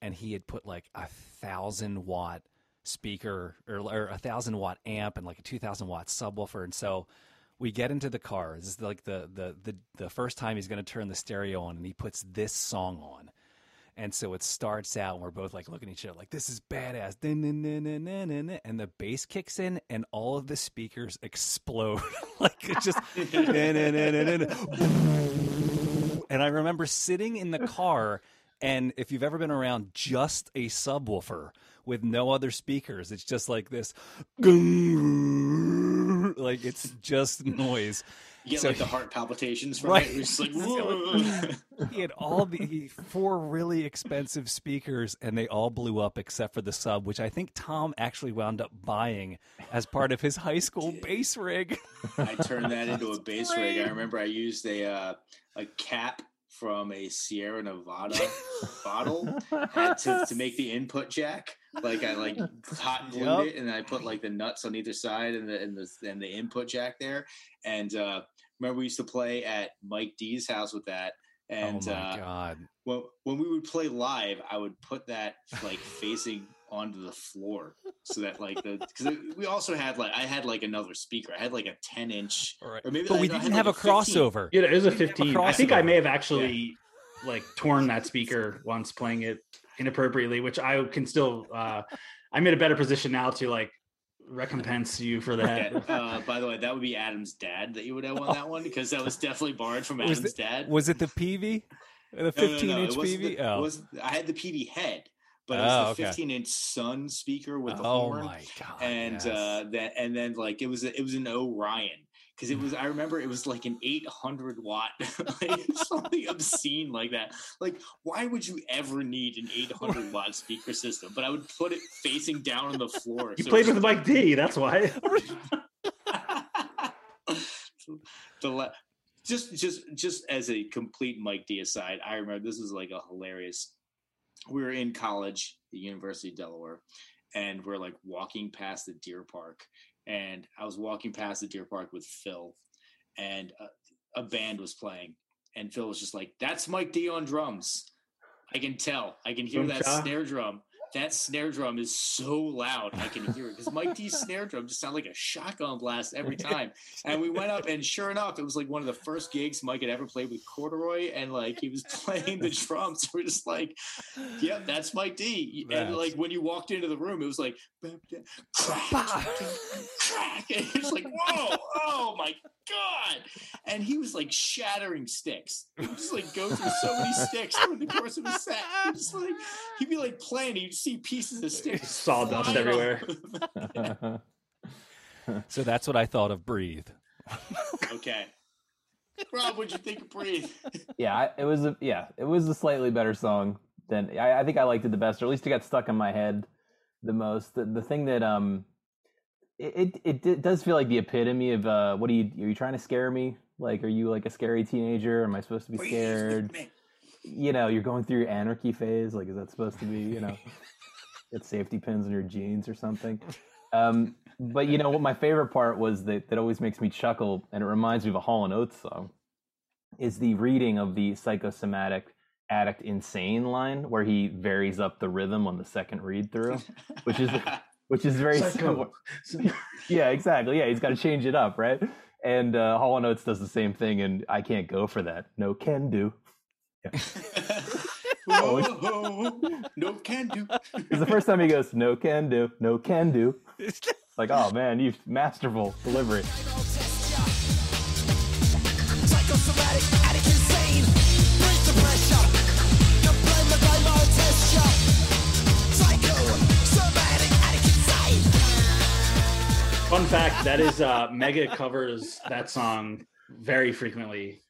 and he had put like a thousand watt speaker or, or a thousand watt amp and like a two thousand watt subwoofer. And so we get into the car. This is like the the the, the first time he's going to turn the stereo on, and he puts this song on. And so it starts out, and we're both like looking at each other, like this is badass. And the bass kicks in, and all of the speakers explode, like it just. And I remember sitting in the car, and if you've ever been around just a subwoofer with no other speakers, it's just like this, like it's just noise. You get So like the heart palpitations from Right. it. It's like, he had all the four really expensive speakers and they all blew up except for the sub which i think tom actually wound up buying as part of his high school bass rig I turned that into a bass rig. I remember I used a uh, a cap from a Sierra Nevada bottle had to, to make the input jack. Like I like hot glued Yep. it, and I put like the nuts on either side and the and the and the input jack there. And uh, remember we used to play at Mike D's house with that. And oh my uh, god when when we would play live, I would put that like facing onto the floor so that like the because we also had like I had like another speaker. I had like a ten inch All right. or maybe but we I- I had, didn't like, have a crossover Yeah, it was a We didn't have a 15. I think I may have actually like torn that speaker once playing it inappropriately, which I can still. uh I'm in a better position now to like recompense you for that. Okay, uh, by the way, that would be Adam's dad that you would have won that one because that was definitely borrowed from Was Adam's the- dad. Was it the PV? The No, no, no, 15 inch PV? the- oh. wasn't- I had the PV head, but it Oh, was okay. the 15 inch Sunn speaker with the oh horn. my god. and yes. uh that and then like it was a, it was an Orion because it was I remember it was like an 800 watt like something obscene like that like why would you ever need an 800 watt speaker system but I would put it facing down on the floor You so played with was- Mike D. That's why. the la- just just just as a complete Mike D aside, I remember this was like a hilarious. We were in college, the University of Delaware, and we're like walking past the deer park, and I was walking past the deer park with Phil, and a, a band was playing, and Phil was just like, "That's Mike D on drums." I can tell. I can hear that snare drum. That snare drum is so loud. I can hear it because Mike D's snare drum just sounded like a shotgun blast every time. And we went up, and sure enough, it was like one of the first gigs Mike had ever played with Corduroy, and like he was playing the drums. We're just like, "Yep, that's Mike D." And like when you walked into the room, it was like crack, crack, and it's like, "Whoa, oh my god!" And he was like shattering sticks. He just like go through so many sticks during the course of his set. It's like he'd be like playing, you'd see pieces of sticks Sawdust flying everywhere. so that's what I thought of Breathe. okay. Rob, what'd you think of Breathe? yeah, it was a yeah, it was a slightly better song than I, I think I liked it the best, or at least it got stuck in my head the most. The, the thing that um, it, it it does feel like the epitome of uh, what are you are you trying to scare me? Like, are you like a scary teenager? Am I supposed to be Breathe scared? You know, you're going through your anarchy phase. Like, is that supposed to be you know, get safety pins in your jeans or something? Um, but you know what? My favorite part was that that always makes me chuckle, and it reminds me of a Hall and Oates song. Is the reading of the psychosomatic addict insane line where he varies up the rhythm on the second read through, which is which is very Psycho. similar. Yeah, exactly. Yeah, he's got to change it up, right? And uh, Hall and Oates does the same thing, and I can't go for that. No can do. Whoa, whoa, no can do. It's the first time he goes, no can do, no can do. Like, oh man, you masterful delivery. Psychosomatic, addict, insane. Breathe the pressure. You blame the game, I'll test ya. Psychosomatic, addict, insane. Fun fact: that is uh, Mega covers that song very frequently.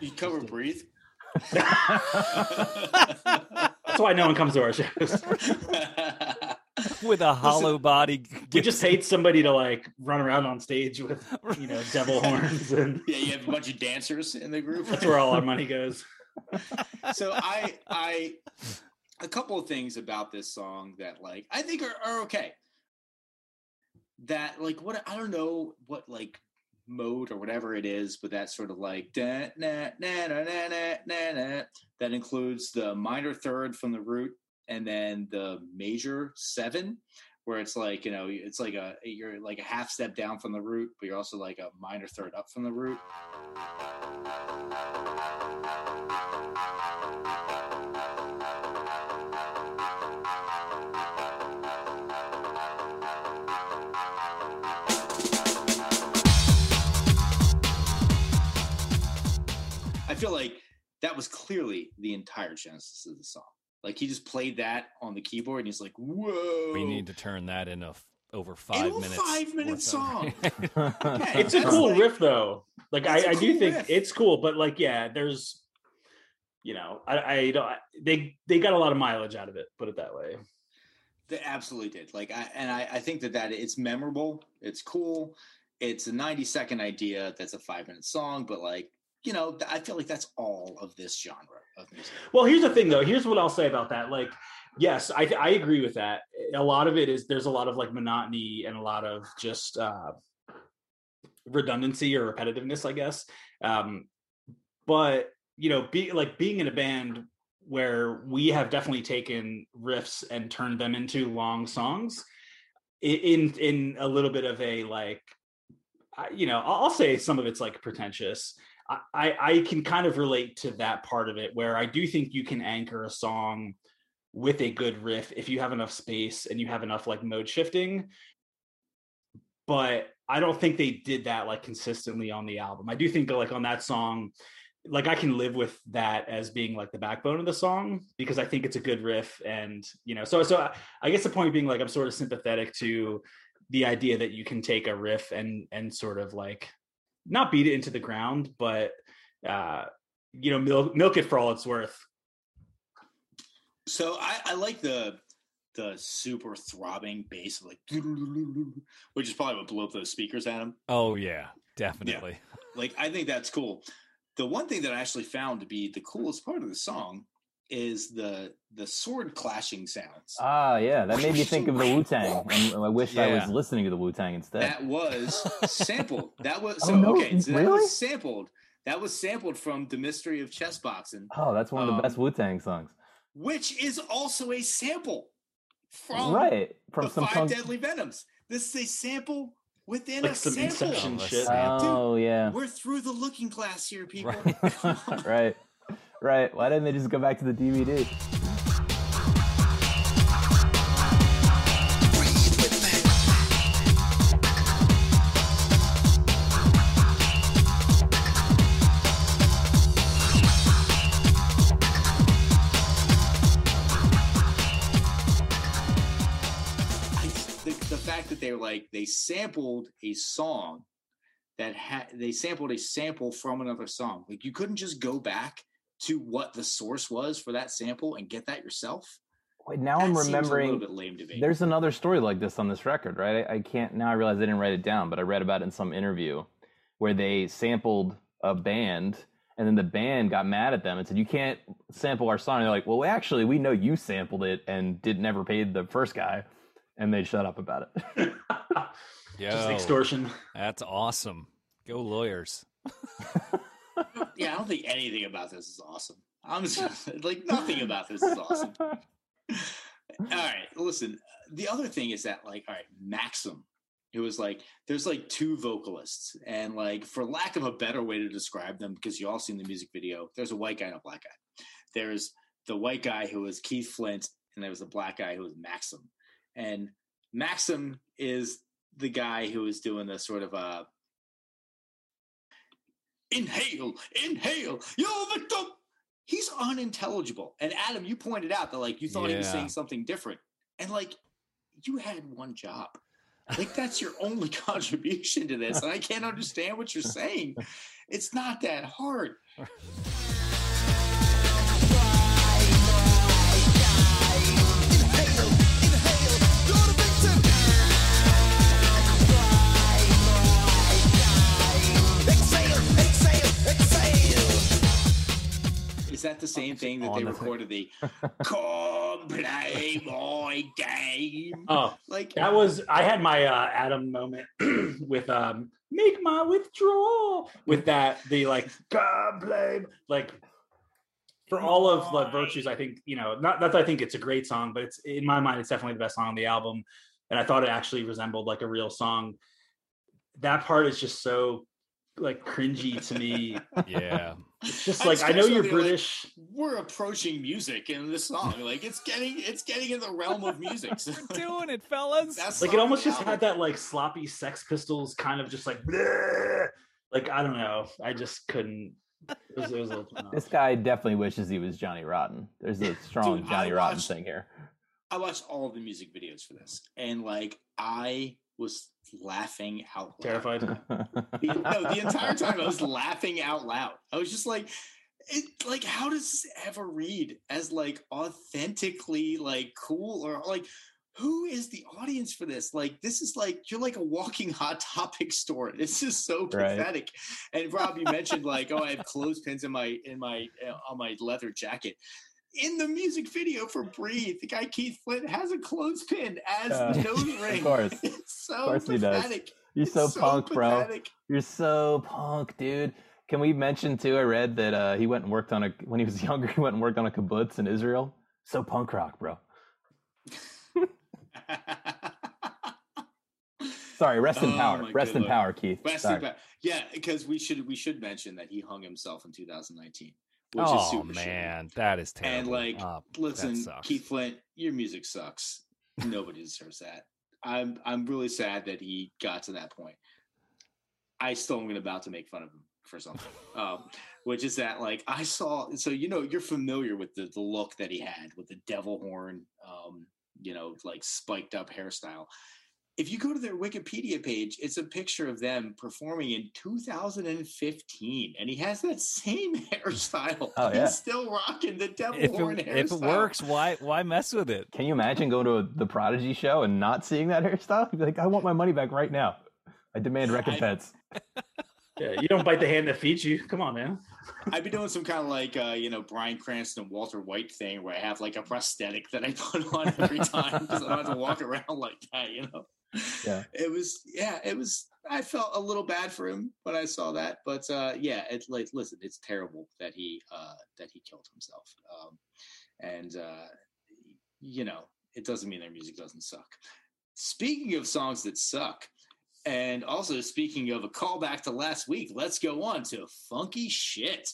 You cover Breathe? That's why no one comes to our shows. With a hollow body. We just hate somebody to like run around on stage with you know devil horns, and yeah, you have a bunch of dancers in the group. that's where all our money goes. so I I a couple of things about this song that like I think are, are okay. That like what I don't know what like mode or whatever it is, but that sort of like that includes the minor third from the root and then the major seven where it's like you know it's like a you're like a half step down from the root but you're also like a minor third up from the root feel like that was clearly the entire genesis of the song. Like he just played that on the keyboard, and he's like, "Whoa!" We need to turn that into f- over five Into a minutes. five-minute worth of- song. It's a cool like- riff though. Like That's a I, I do cool think riff. it's cool, but like yeah, there's you know, I, I don't they they got a lot of mileage out of it, put it that way. They absolutely did. Like, I, and I, I think that that it's memorable. It's cool. It's a ninety second idea. That's a five minute song, but like, you know, I feel like that's all of this genre of music. Well, here's the thing though. Here's what I'll say about that. Like, yes, I I agree with that. A lot of it is there's a lot of like monotony and a lot of just uh redundancy or repetitiveness, I guess. Um but you know, be like being in a band where we have definitely taken riffs and turned them into long songs in in a little bit of a like you know, I'll say some of it's like pretentious. I, I can kind of relate to that part of it where I do think you can anchor a song with a good riff if you have enough space and you have enough like mode shifting. But I don't think they did that like consistently on the album. I do think like on that song, like I can live with that as being like the backbone of the song because I think it's a good riff and you know so so I, I guess the point being like I'm sort of sympathetic to the idea that you can take a riff and and sort of like not beat it into the ground but uh you know milk milk it for all it's worth So I, I like the the super throbbing bass, like which is probably what blew up those speakers at him. Oh yeah, definitely. Like I think that's cool. The one thing that I actually found to be the coolest part of the song is the the sword clashing sounds. Ah, yeah, that made me think of the Wu Tang, and I wish I was listening to the Wu Tang instead. that was sampled. That was Oh, so no, okay. So that really? was sampled. That was sampled from the Mystery of Chess Boxing, oh, that's one of the best Um, Wu Tang songs. which is also a sample from right from the some Five punk- Deadly Venoms. This is a sample within like a some sample. inception Oh, shit that's- Oh yeah, We're through the looking glass here, people. Right. right, right. Why didn't they just go back to the DVD? The, the fact that they're like they sampled a song that had they sampled a sample from another song. Like you couldn't just go back to what the source was for that sample and get that yourself. Wait, now That I'm seems a little remembering. bit lame to me. There's another story like this on this record, right? I, I can't now. I realize I didn't write it down, but I read about it in some interview where they sampled a band, and then the band got mad at them and said, "You can't sample our song." And they're like, "Well, actually, we know you sampled it and did never paid the first guy," and they shut up about it. Yeah, just extortion that's awesome. Go lawyers. yeah, I don't think anything about this is awesome. I'm just like nothing about this is awesome. all right, listen. The other thing is that, like, all right, Maxim. It was like there's like two vocalists, and like for lack of a better way to describe them, because you all seen the music video, there's a white guy and a black guy. There's the white guy who was Keith Flint, and there was a black guy who was Maxim. And Maxim is the guy who is doing the sort of uh inhale, inhale, you're victim. He's unintelligible. And Adam, you pointed out that like you thought he was saying something different. And like you had one job. Like that's your only contribution to this. And I can't understand what you're saying. It's not that hard. Is that the same thing that they the- recorded the Come play my game? oh Like that was i had my uh adam moment with um make my withdrawal with that the like God blame like for all of the virtues i think you know not that i think it's a great song but it's in my mind it's definitely the best song on the album and i thought it actually resembled like a real song that part is just so like cringy to me Yeah. It's just like just i know you're something like- british we're approaching music in this song. Like it's getting it's getting in the realm of music. So, We're doing it, fellas. that's like it almost on the just had that like sloppy sex pistols kind of just like bleh. like i don't know i just couldn't it was, it was a little this guy definitely wishes he was Johnny Rotten. There's a strong Dude, I Johnny Rotten thing here. I watched all the music videos for this, and like I was laughing out loud. terrified The- no, the entire time I was laughing out loud. I was just like, it, like, how does this ever read as like authentically like cool or like who is the audience for this? Like, this is like you're like a walking hot topic store. This is so Right. pathetic. And Rob, you mentioned like, oh, I have clothespins in my in my uh, on my leather jacket. In the music video for "Breathe," the guy Keith Flint has a clothespin as Uh, the nose of ring. course. It's so course he does. pathetic. You're so, It's punk, bro. You're so punk, dude. Can we mention too? I read that uh, he went and worked on a when he was younger. He went and worked on a kibbutz in Israel. So punk rock, bro. Sorry, rest in Oh, power. Rest in power, Keith. West Sorry. Impact. Yeah, because we should we should mention that he hung himself in 2019, which is Oh super shitty. man, that is terrible. And like, Oh, listen. Keith Flint, your music sucks. Nobody deserves that. I'm I'm really sad that he got to that point. I still am about to make fun of him for something, um, which is that like I saw. So you know you're familiar with the the look that he had with the devil horn, um, you know, like spiked up hairstyle. If you go to their Wikipedia page, it's a picture of them performing in 2015, and he has that same hairstyle. Oh, yeah. He's still rocking the devil if horn it, hairstyle. if it works, why why mess with it? Can you imagine going to a, the Prodigy show and not seeing that hairstyle? You'd be like, I want my money back right now. I demand recompense. Yeah, you don't bite the hand that feeds you. Come on, man. I'd be doing some kind of like uh, you know Bryan Cranston, Walter White thing where I have like a prosthetic that I put on every time because I don't have to walk around like that. You know. Yeah. It was yeah. It was. I felt a little bad for him when I saw that, but uh, yeah. It's like listen, it's terrible that he uh, that he killed himself, um, and uh, you know it doesn't mean their music doesn't suck. Speaking of songs that suck, and also speaking of a callback to last week, let's go on to funky shit.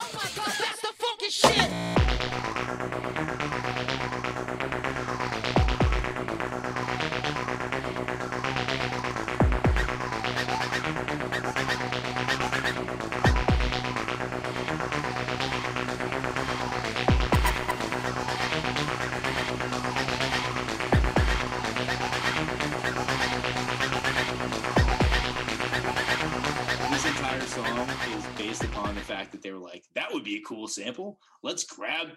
Oh my god, that's the funky shit! Be a cool sample. Let's grab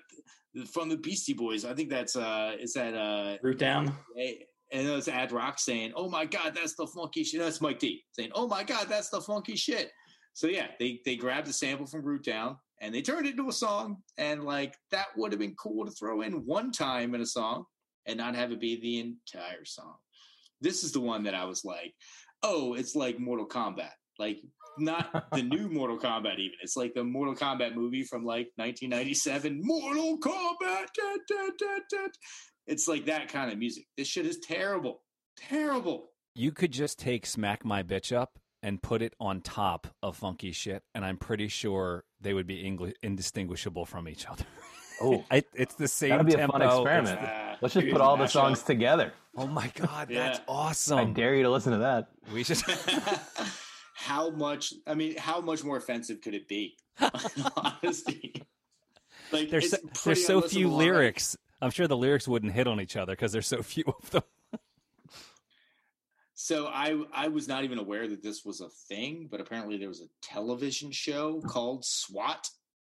from the Beastie Boys." I think that's uh, is that uh, Root down. and it's Ad Rock saying, "Oh my God, that's the funky shit." That's Mike D saying, "Oh my God, that's the funky shit." So yeah, they they grabbed the sample from Root Down and they turned it into a song, and like that would have been cool to throw in one time in a song and not have it be the entire song. This is the one that I was like, "Oh, it's like Mortal Kombat." Like not the new Mortal Kombat even. It's like the Mortal Kombat movie from like 1997. Mortal Kombat. da, da, da, da. It's like that kind of music. This shit is terrible. Terrible. You could just take "Smack My Bitch Up" and put it on top of funky shit, and I'm pretty sure they would be English indistinguishable from each other. Oh, I, it's the same. that'd be a fun experiment. Ah, Let's just put all the mashup. songs together. Oh my god, Yeah. that's awesome! I dare you to listen to that. We should. how much? I mean, how much more offensive could it be? Honesty. Like There's so, there's so few lyrics. I'm sure the lyrics wouldn't hit on each other because there's so few of them. So I I was not even aware that this was a thing, but apparently there was a television show called SWAT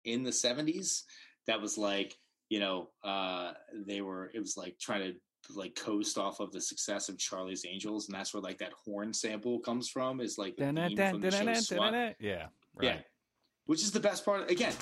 in the 70s that was like, you know, uh they were it was like trying to like coast off of the success of Charlie's Angels and that's where like that horn sample comes from is like the theme from the show SWAT. Yeah, Yeah. right. Which is the best part again.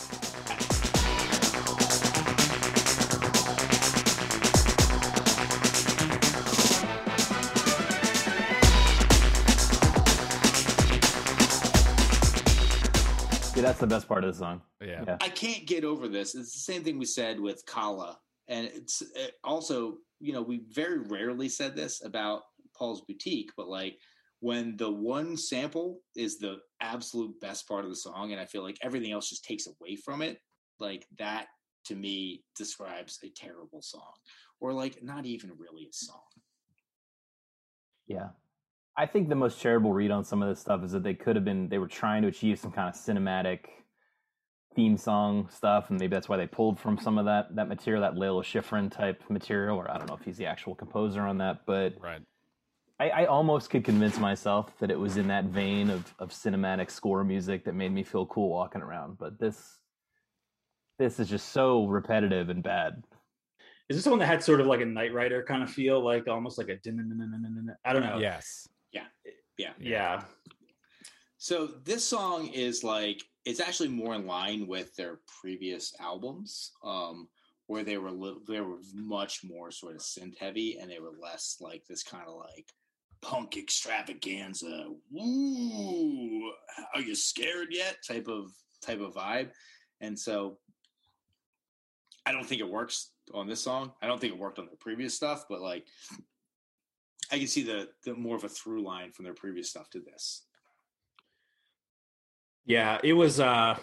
Yeah, that's the best part of the song. Yeah. Yeah. I can't get over this. It's the same thing we said with Kala, and it's it also you know we very rarely said this about Paul's Boutique, but like when the one sample is the absolute best part of the song, and I feel like everything else just takes away from it, like that to me describes a terrible song, or like not even really a song. Yeah. I think the most charitable read on some of this stuff is that they could have been they were trying to achieve some kind of cinematic theme song stuff, and maybe that's why they pulled from some of that that material, that Lalo Schifrin type material, or I don't know if he's the actual composer on that, but Right. I, I almost could convince myself that it was in that vein of, of cinematic score music that made me feel cool walking around. But this this is just so repetitive and bad. Is this the one that had sort of like a Knight Rider kind of feel, like almost like a I don't know. Yes. Yeah. Yeah. Yeah. yeah. So this song is like it's actually more in line with their previous albums, um, where they were li- they were much more sort of synth heavy, and they were less like this kind of like punk extravaganza. Woo! Are you scared yet? Type of type of vibe, and so I don't think it works on this song. I don't think it worked on their previous stuff, but like I can see the the more of a through line from their previous stuff to this. Yeah, it was uh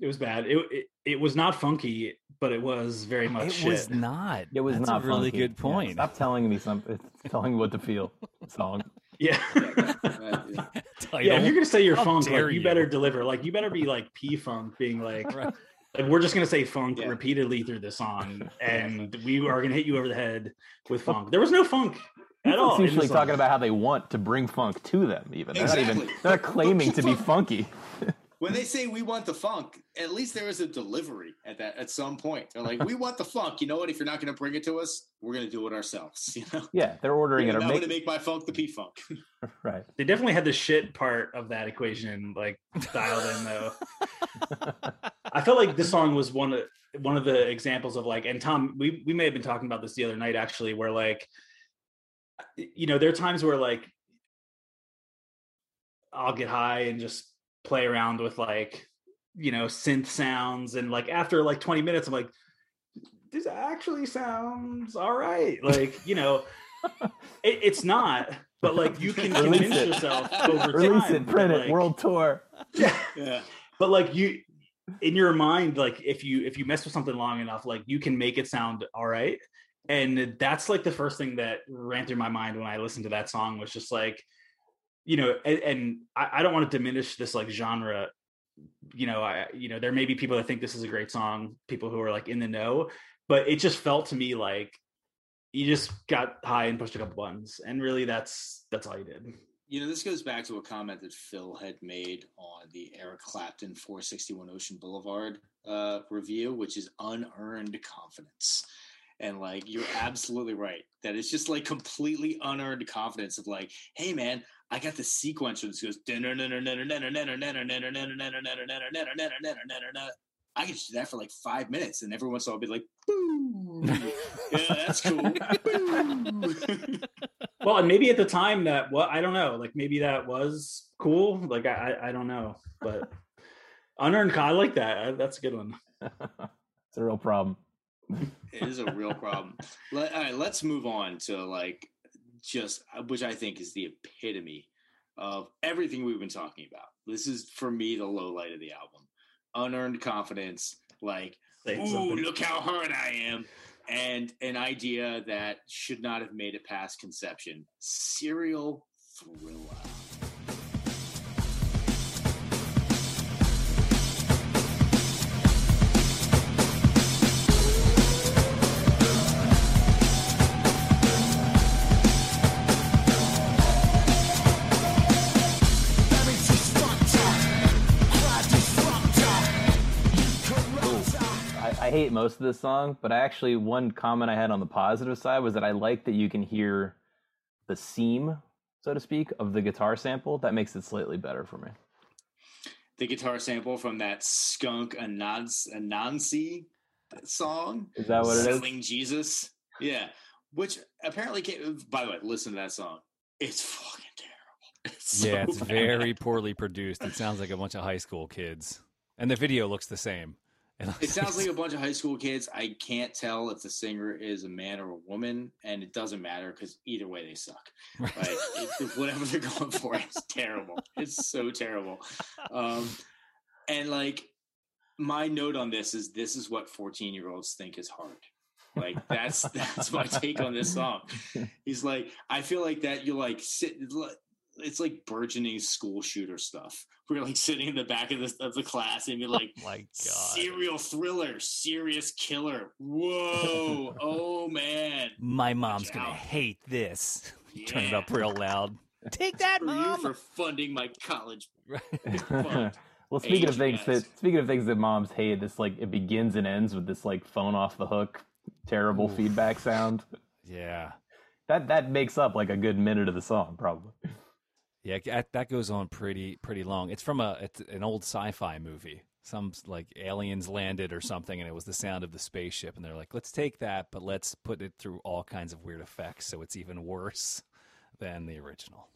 it was bad. It it, it was not funky, but it was very much It shit. was not. It was That's not a really funky. good Yeah, point. stop telling me something. Telling me what to feel. Song. yeah. Uh, yeah. If you're gonna say you're How funk, like you you. better deliver. Like you better be like P funk, being like, Right. like we're just gonna say funk Yeah. repeatedly through the song, and we are gonna hit you over the head with funk. There was no funk at all. It's usually talking song. about how they want to bring funk to them. Even they're not even Exactly. they're not claiming to be funky. When they say we want the funk, at least there is a delivery at that at some point. They're like, we want the funk. You know what? If you're not going to bring it to us, we're going to do it ourselves. You know, Yeah, they're ordering it I'm going to make my funk the P funk. right. They definitely had the shit part of that equation like dialed in though. I felt like this song was one of one of the examples of like, and Tom, we we may have been talking about this the other night actually, where like, you know, there are times where like, I'll get high and just play around with like, you know, synth sounds, and like after like twenty minutes, I'm like, this actually sounds all right, like you know, it, it's not. But like you can Release convince it. yourself over Release time it, print that, it, like- world tour. Yeah yeah. but like you in your mind like if you if you mess with something long enough like you can make it sound all right and that's like the first thing that ran through my mind when i listened to that song was just like you know and, and I, I don't want to diminish this like genre you know i you know there may be people that think this is a great song people who are like in the know but it just felt to me like you just got high and pushed a couple buttons and really that's that's all you did You know, this goes back to a comment that Phil had made on the Eric Clapton 461 Ocean Boulevard uh, review, which is unearned confidence. And like, you're absolutely right that it's just like completely unearned confidence of like, hey man, I got the sequence that goes. I can do that for like five minutes, and every once in a while I'll be like, "Boo, yeah, that's cool." Well and maybe at the time that what i don't know like maybe that was cool like i i, I don't know but unearned i like that I- that's a good one it's a real problem. It is a real problem. Let, all right, let's move on to like just uh, which I think is the epitome of everything we've been talking about. This is for me the low light of the album. Unearned confidence, like, ooh, something. look how hard I am. And an idea that should not have made it past conception. Serial thriller. Hate most of this song, but I actually one comment I had on the positive side was that I like that you can hear the seam, so to speak, of the guitar sample. That makes it slightly better for me. The guitar sample from that Skunk Anansie, Anansie song. Is that what it is? Selling Jesus. Yeah. Which apparently came, by the way, listen to that song. It's fucking terrible. It's yeah, so it's bad. very poorly produced. It sounds like a bunch of high school kids, and the video looks the same. And It sounds like a bunch of high school kids. I can't tell if the singer is a man or a woman, and it doesn't matter because either way they suck. Right. Like it, whatever they're going for, it's terrible. It's so terrible. Um, and like my note on this is this is what 14 year olds think is hard. Like that's that's my take on this song. He's like, I feel like that you like sit. It's like burgeoning school shooter stuff. We're like sitting in the back of the of the class and you're oh like, my God. serial thriller, serious killer. Whoa, oh man. My mom's Watch gonna out. hate this. Turn it up real loud. Take that, For you mom. for funding my college. well, speaking of things guys. that speaking of things that moms hate, this like it begins and ends with this like phone off the hook, terrible Oof. feedback sound. yeah, That that makes up like a good minute of the song, probably. Yeah. That, goes on pretty pretty long. It's from a it's an old sci-fi movie. Some like aliens landed or something, and it was the sound of the spaceship. And they're like, let's take that, but let's put it through all kinds of weird effects, so it's even worse than the original.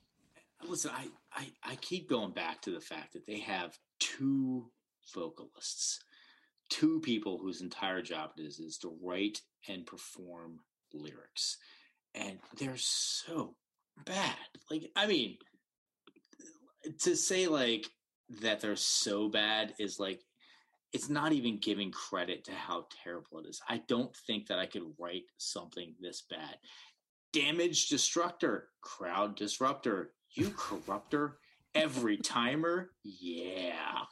Listen, I, I I keep going back to the fact that they have two vocalists, two people whose entire job it is is to write and perform lyrics, and they're so bad. Like, I mean, to say like that they're so bad is like it's not even giving credit to how terrible it is. I don't think that I could write something this bad. Damage destructor, crowd disruptor, you corrupter, every timer, yeah.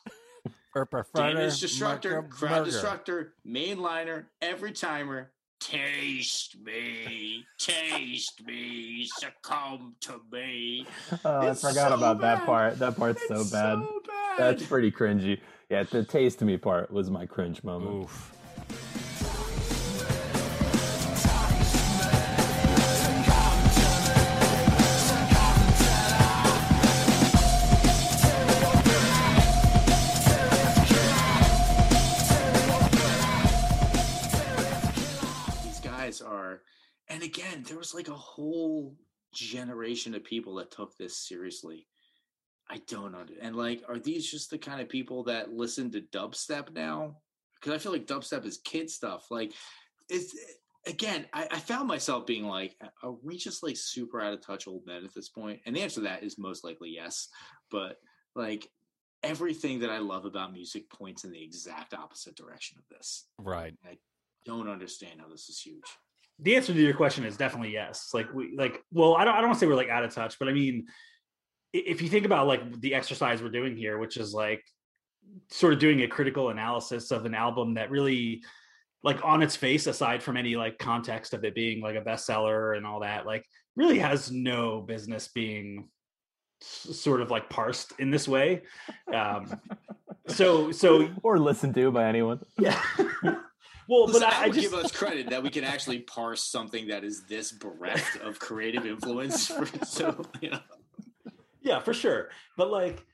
Damage destructor, crowd destructor, mainliner, every timer, taste me, taste me, succumb to me. Oh, I forgot so about that part. That part's so bad. so bad. That's pretty cringy. Yeah, the taste me part was my cringe moment. Oof. And again there was like a whole generation of people that took this seriously i don't know and like are these just the kind of people that listen to dubstep now because i feel like dubstep is kid stuff like it's eh, again I, I found myself being like are we just like super out of touch old men at this point? point and the answer to that is most likely yes but like everything that i love about music points in the exact opposite direction of this Right. I don't understand how this is huge the answer to your question is definitely yes. Like we like well, I don't I don't want to say we're like out of touch, but I mean if you think about like the exercise we're doing here, which is like sort of doing a critical analysis of an album that really like on its face, aside from any like context of it being like a bestseller and all that, like really has no business being sort of like parsed in this way. Um so so Or listened to by anyone. yeah. Well, Listen, but I, I, would just give us credit that we can actually parse something that is this bereft of creative influence. For, so, you know, yeah for sure but like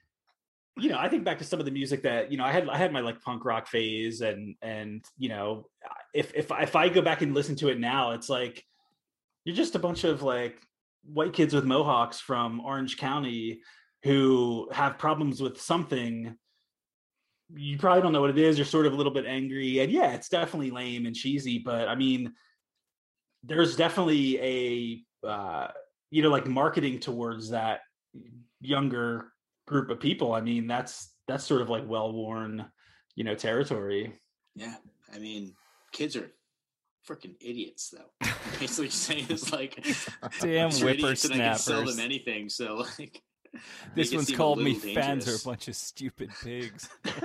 you know i think back to some of the music that you know i had i had my like punk rock phase and and you know if if if i go back and listen to it now it's like you're just a bunch of like white kids with mohawks from orange county who have problems with something you probably don't know what it is you're sort of a little bit angry and yeah it's definitely lame and cheesy but i mean there's definitely a uh you know like marketing towards that younger group of people i mean that's that's sort of like well worn you know territory yeah, I mean, kids are freaking idiots, though. Basically, saying is like, Damn "Kids are idiots and I can sell them anything. So, like, This one's called me little fans are a bunch of stupid pigs.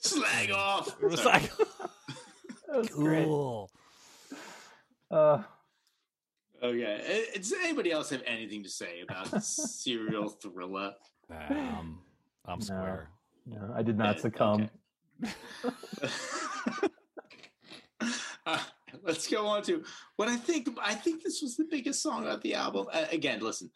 Slag off. It was Sorry. like, That was great. cool. Uh, Okay. Does anybody else have anything to say about serial thriller? Um, I'm No. square. no, I did not Uh, succumb. okay. Uh, let's go on to what I think. I think this was the biggest song of the album. Uh, again, listen,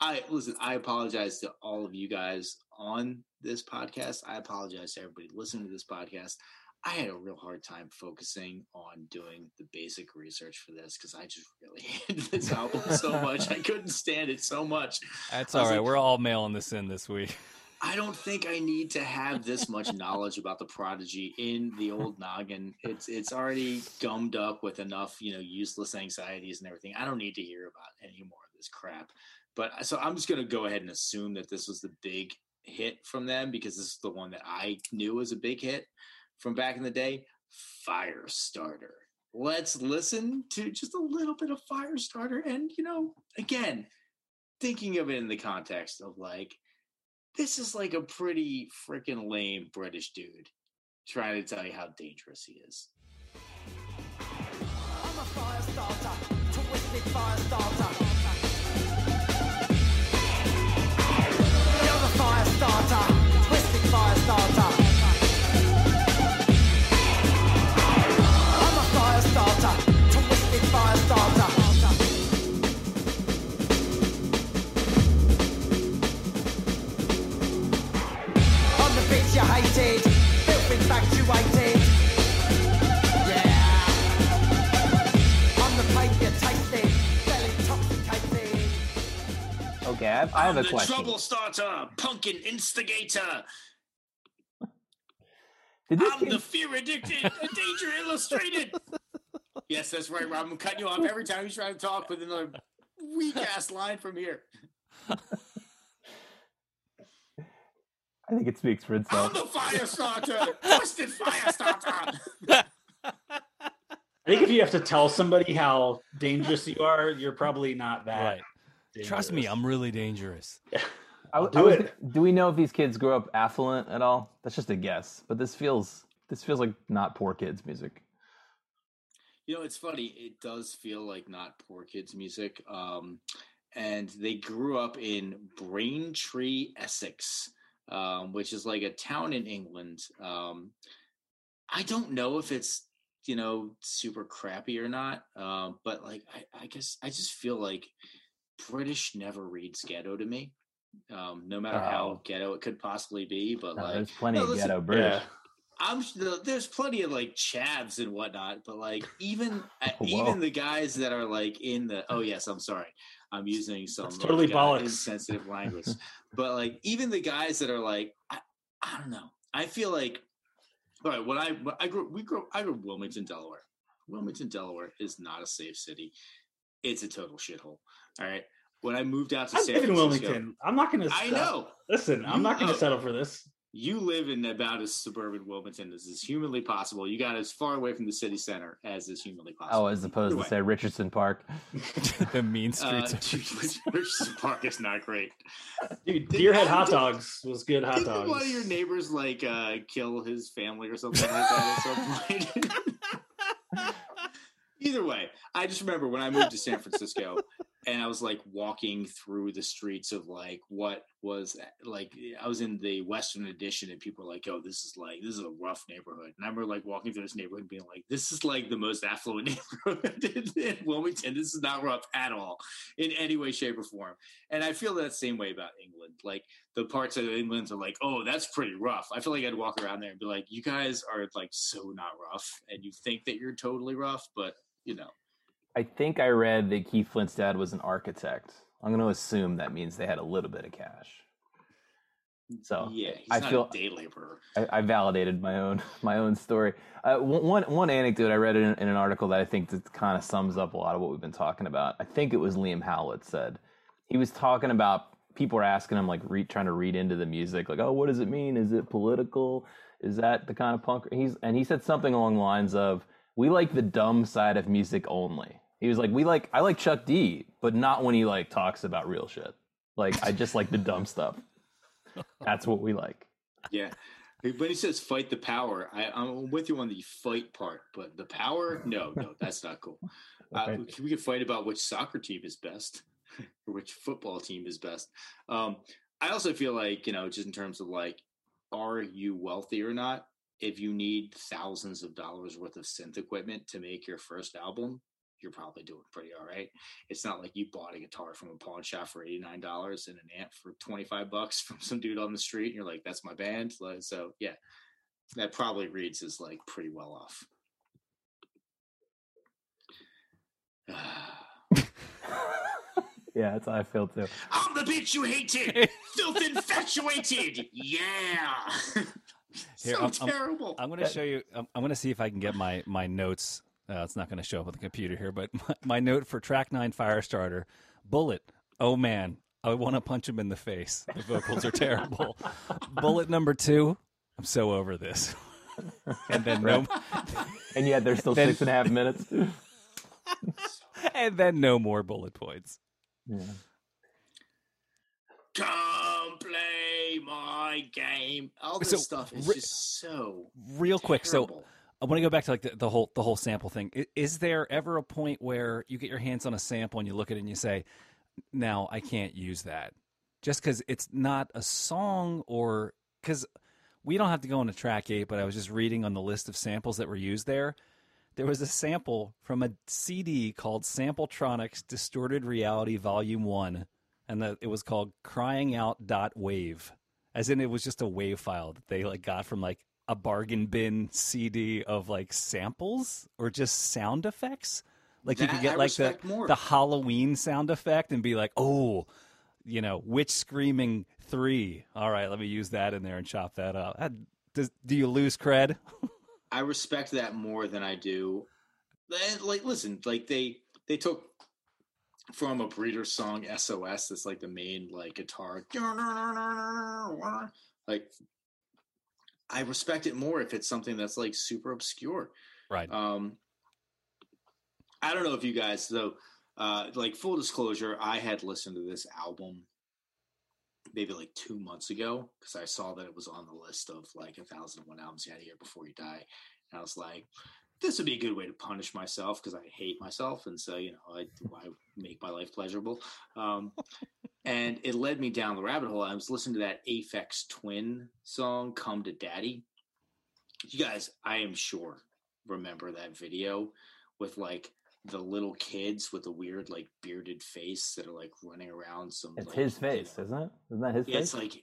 I listen. I apologize to all of you guys on this podcast. I apologize to everybody listening to this podcast. I had a real hard time focusing on doing the basic research for this because I just really hated this album so much. I couldn't stand it so much. That's all right. like- We're all mailing this in this week. I don't think I need to have this much knowledge about the prodigy in the old noggin. It's it's already gummed up with enough, you know, useless anxieties and everything. I don't need to hear about any more of this crap. But so I'm just gonna go ahead and assume that this was the big hit from them because this is the one that I knew was a big hit from back in the day. Firestarter. Let's listen to just a little bit of Firestarter, and you know, again, thinking of it in the context of like this is like a pretty freaking lame British dude trying to tell you how dangerous he is. I'm a fire starter, twisted fire starter. You're the fire starter, twisted fire starter. Okay, I have, I have I'm the question. trouble starter, pumpkin instigator. Did this I'm kid, the fear addicted, a danger illustrated. Yes, that's right, Rob. I'm cutting you off every time you try to talk with another weak ass line from here. I think it speaks for I'm itself. the fire starter, twisted fire starter. I think if you have to tell somebody how dangerous you are, you're probably not that. Right. Trust me. I'm really dangerous. I, I'll I do was- it. do we know if these kids grow up affluent at all? That's just a guess, but this feels this feels like not poor kids music. You know, it's funny. It does feel like not poor kids' music. Um, and they grew up in Braintree, Essex, um, which is like a town in England. Um, I don't know if it's you know super crappy or not, um, but like I, I guess I just feel like British never reads ghetto to me. Um, no matter Oh. how ghetto it could possibly be, but No, like there's plenty no, of listen, ghetto British. Yeah. I'm there's plenty of like chavs and whatnot, but like even uh, Whoa. even the guys that are like in the oh yes, I'm sorry, I'm using some That's totally like, uh, insensitive language, but like even the guys that are like I, I don't know, I feel like all right when I when I grew we grew I grew up in Wilmington, Delaware. Wilmington, Delaware is not a safe city. It's a total shithole. All right. When I moved out to I San live in Francisco, Wilmington. I'm not going to. I know Listen, I'm You not going know. to settle for this. you live in about as suburban Wilmington as is humanly possible. You got as far away from the city center as is humanly possible. Oh, as opposed Either to say Richardson Park. the mean uh, streets. dude, Richardson Park is not great. Dude, Did- Deerhead I- hot did- dogs was good hot Didn't dogs. one of your neighbors like uh, kill his family or something like that at some point? Either way, I just remember when I moved to San Francisco and I was like walking through the streets of like what was like I was in the Western Addition and people were like, "Oh, this is like this is a rough neighborhood." And I remember like walking through this neighborhood and being like, "This is like the most affluent neighborhood in, in Wilmington. This is not rough at all in any way, shape, or form." And I feel that same way about England. Like the parts of England are like, "Oh, that's pretty rough." I feel like I'd walk around there and be like, "You guys are like so not rough, and you think that you're totally rough, but you know." I think I read that Keith Flint's dad was an architect. I'm going to assume that means they had a little bit of cash. So yeah, he's I not feel- day laborer. I, I validated my own my own story. Uh, one one- one anecdote I read in, in an article that I think that kind of sums up a lot of what we've been talking about. I think it was Liam Howlett said he was talking about people were asking him like re, trying to read into the music like oh what does it mean is it political is that the kind of punk he's and he said something along the lines of we like the dumb side of music only. He was like we like I like Chuck D but not when he like talks about real shit. Like I just like the dumb stuff. That's what we like. Yeah. When he says fight the power, I, I'm with you on the fight part, but the power, no, no, that's not cool. Uh, we, could fight about which soccer team is best or which football team is best. Um, I also feel like, you know, just in terms of like, are you wealthy or not? If you need thousands of dollars worth of synth equipment to make your first album, you're probably doing pretty all right. It's not like you bought a guitar from a pawn shop for $89 and an amp for 25 bucks from some dude on the street. And you're like, that's my band. So yeah, that probably reads as like pretty well off. Yeah, that's how I feel too. I'm the bitch you hated, filth infatuated. Yeah. Here, so I'm- I'm- terrible. I'm going to show you. I'm, I'm going to see if I can get my my notes. Uh, it's not going to show up on the computer here, but my, my note for track nine Firestarter, Bullet. Oh man, I want to punch him in the face. The vocals are terrible. Bullet number two. I'm so over this. and then no, And yet there's still Then- six and a half minutes. and then no more bullet points. Yeah. Come play my game. All this So, stuff is ri- just so Real quick, so. I want to go back to like the, the whole the whole sample thing. Is there ever a point where you get your hands on a sample and you look at it and you say, "Now I can't use that," just because it's not a song, or because we don't have to go into track eight. But I was just reading on the list of samples that were used there. There was a sample from a CD called Sampletronics Distorted Reality Volume One, and the, it was called "Crying Out Dot Wave," as in it was just a wave file that they like got from like a bargain bin CD of like samples or just sound effects. Like you That could I get like the more. the Halloween sound effect and be like, oh, you know, witch screaming three. All right, let me use that in there and chop that up. That- does, do you lose cred? I respect that more than I do eh, like listen, like they they took from a breeder song SOS that's like the main like guitar like I respect it more if it's something that's like super obscure. Right. Um I don't know if you guys though uh like full disclosure, I had listened to this album maybe like two months ago because I saw that it was on the list of like a thousand and one albums you had to hear before you die. And I was like, this would be a good way to punish myself because I hate myself, and so you know I, I make my life pleasurable. Um, and it led me down the rabbit hole. I was listening to that Aphex Twin song, "Come to Daddy." You guys, I am sure remember that video with like the little kids with the weird like bearded face that are like running around some. It's like, his you face, know- isn't it? Isn't that his yeah, face? it's like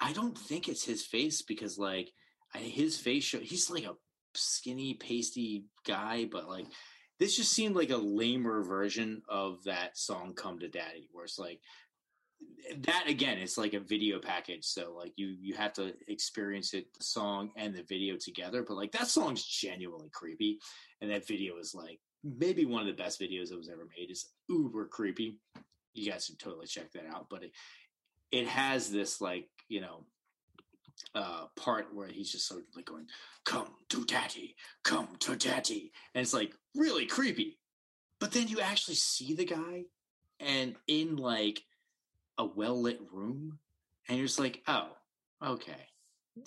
I don't think it's his face because like his face show he's like a skinny, pasty guy, but like this just seemed like a lamer version of that song "Come to Daddy," where it's like that again. It's like a video package, so like you you have to experience it, the song and the video together. But like that song's genuinely creepy, and that video is like maybe one of the best videos that was ever made. Is uber creepy. You guys should totally check that out. But it, it has this like you know uh part where he's just sort of like going come to daddy come to daddy and it's like really creepy. But then you actually see the guy and in like a well-lit room and you're just like oh okay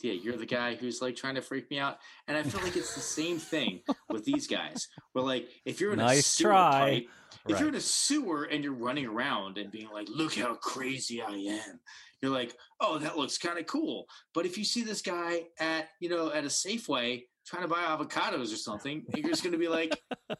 yeah you're the guy who's like trying to freak me out and i feel like it's the same thing with these guys where like if you're in a sewer try. pipe if you're in a sewer and you're running around and being like, look how crazy I am, you're like, oh, that looks kind of cool. But if you see this guy at, you know, at a Safeway trying to buy avocados or something, you're just going to be like,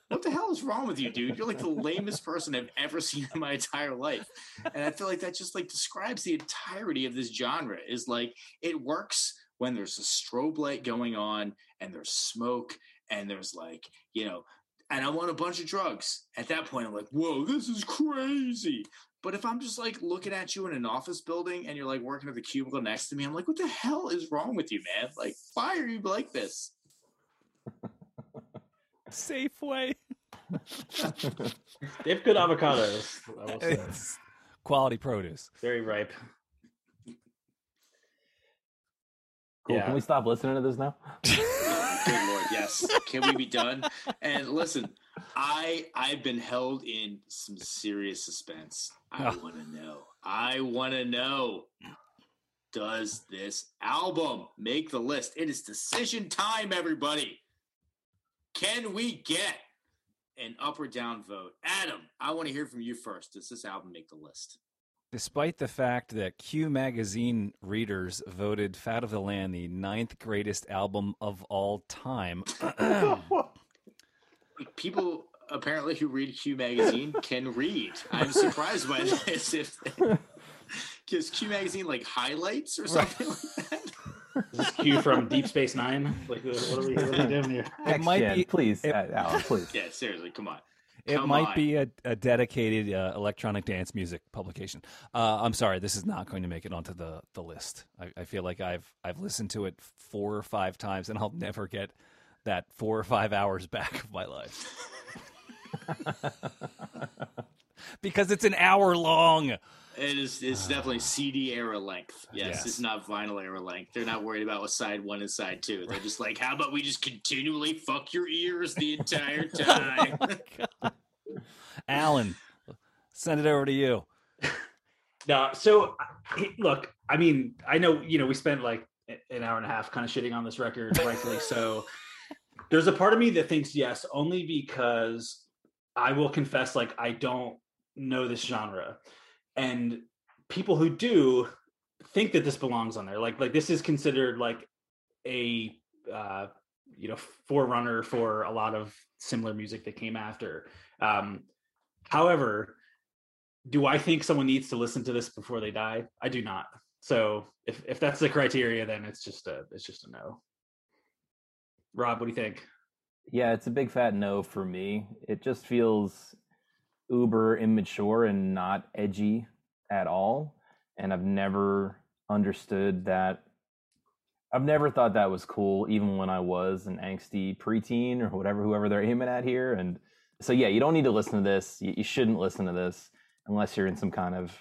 what the hell is wrong with you, dude? You're like the lamest person I've ever seen in my entire life. And I feel like that just like describes the entirety of this genre is like, it works when there's a strobe light going on and there's smoke and there's like, you know, and I want a bunch of drugs. At that point, I'm like, whoa, this is crazy. But if I'm just like looking at you in an office building and you're like working at the cubicle next to me, I'm like, what the hell is wrong with you, man? Like, why are you like this? Safeway. They have good avocados. I will say. It's quality produce. Very ripe. Cool. Yeah. Can we stop listening to this now? Good lord, yes. Can we be done? And listen, I I've been held in some serious suspense. I Oh. want to know. I want to know. Does this album make the list? It is decision time, everybody. Can we get an up or down vote? Adam, I want to hear from you first. Does this album make the list? Despite the fact that Q Magazine readers voted Fat of the Land the ninth greatest album of all time, People apparently who read Q magazine can read. I'm surprised by this. If gives Q magazine like highlights or something like that. Is this Q from Deep Space Nine? Like, what are we, what are we doing here? it might Gen, be please, it- uh, Alan, please. Yeah, seriously, come on. It Come might on. be a, a dedicated uh, electronic dance music publication. Uh, I'm sorry, this is not going to make it onto the, the list. I, I feel like I've I've listened to it four or five times, and I'll never get that four or five hours back of my life because it's an hour long. It is. It's ah. definitely CD era length. Yes, Yes. it's not vinyl era length. They're not worried about what side one and side two. They're just like, how about we just continually fuck your ears the entire time? Oh Alan, send it over to you. No, so look, I mean, I know you know we spent like an hour and a half kind of shitting on this record, rightfully so. There's a part of me that thinks yes, only because I will confess, like I don't know this genre, and people who do think that this belongs on there. Like, like this is considered like a uh, you know forerunner for a lot of similar music that came after. Um, however, do I think someone needs to listen to this before they die? I do not. So if if that's the criteria, then it's just a it's just a no. Rob, what do you think? Yeah, it's a big fat no for me. It just feels uber immature and not edgy at all. And I've never understood that I've never thought that was cool, even when I was an angsty preteen or whatever, whoever they're aiming at here. And so, yeah, you don't need to listen to this. You, shouldn't listen to this unless you're in some kind of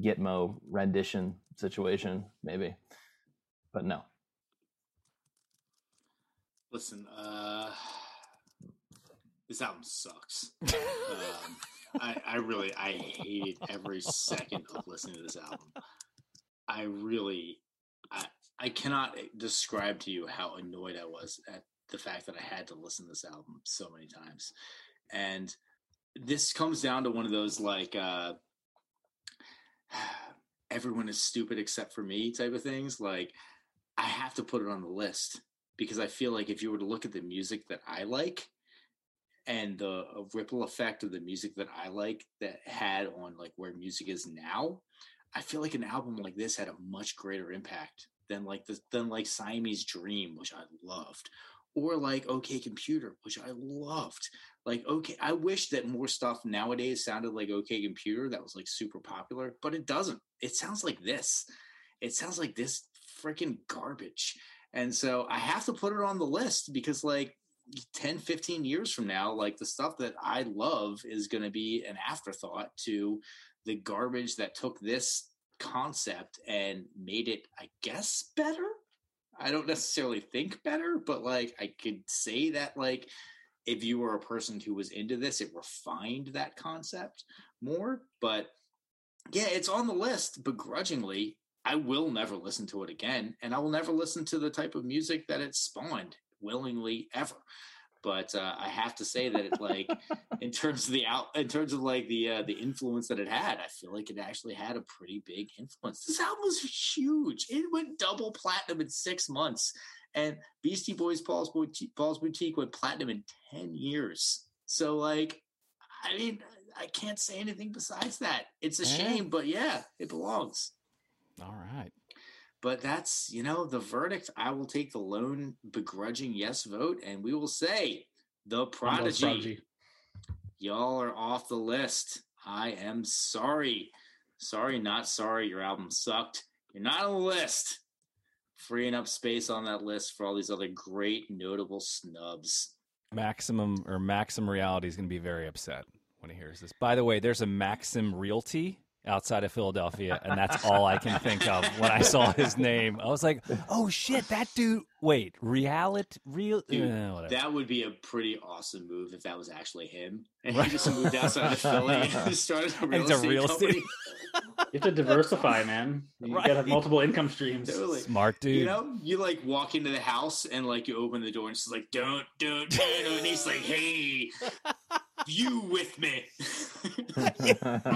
Gitmo rendition situation, maybe. But no. Listen, uh, this album sucks. um, I, I really, I hated every second of listening to this album. I really, I, I cannot describe to you how annoyed I was at the fact that I had to listen to this album so many times. And this comes down to one of those like, uh, everyone is stupid except for me type of things. Like, I have to put it on the list because I feel like if you were to look at the music that I like and the uh, ripple effect of the music that I like that had on like where music is now, I feel like an album like this had a much greater impact than like the than like Siamese Dream, which I loved, or like OK Computer, which I loved. Like okay, I wish that more stuff nowadays sounded like OK Computer that was like super popular, but it doesn't. It sounds like this. It sounds like this freaking garbage. And so I have to put it on the list because like 10, 15 years from now, like the stuff that I love is going to be an afterthought to the garbage that took this concept and made it, I guess, better. I don't necessarily think better, but like I could say that like if you were a person who was into this, it refined that concept more. But yeah, it's on the list begrudgingly. I will never listen to it again, and I will never listen to the type of music that it spawned willingly ever. But uh, I have to say that it like in terms of the out in terms of like the uh, the influence that it had, I feel like it actually had a pretty big influence. This album was huge. It went double platinum in six months, and Beastie Boys Paul's Boutique, Paul's Boutique went platinum in ten years. So like, I mean, I can't say anything besides that. It's a Yeah. shame, but yeah, it belongs. All right. But that's, you know, the verdict. I will take the lone begrudging yes vote, and we will say the prodigy. Prodigy. Y'all are off the list. I am sorry. Sorry, not sorry. Your album sucked. You're not on the list. Freeing up space on that list for all these other great, notable snubs. Maximum or Maxim Reality is going to be very upset when he hears this. By the way, there's a Maxim Realty outside of Philadelphia, and that's all I can think of when I saw his name. I was like, "Oh shit, that dude!" Wait, reality, real? Dude, eh. That would be a pretty awesome move if that was actually him. And Right. he just moved outside of Philly and started a real it's a real estate- company. You have to diversify, man. You Right. gotta have multiple income streams. Totally. Smart dude. You know, you like walk into the house and like you open the door and she's like, "Don't, don't, don't," and he's like, "Hey, you with me?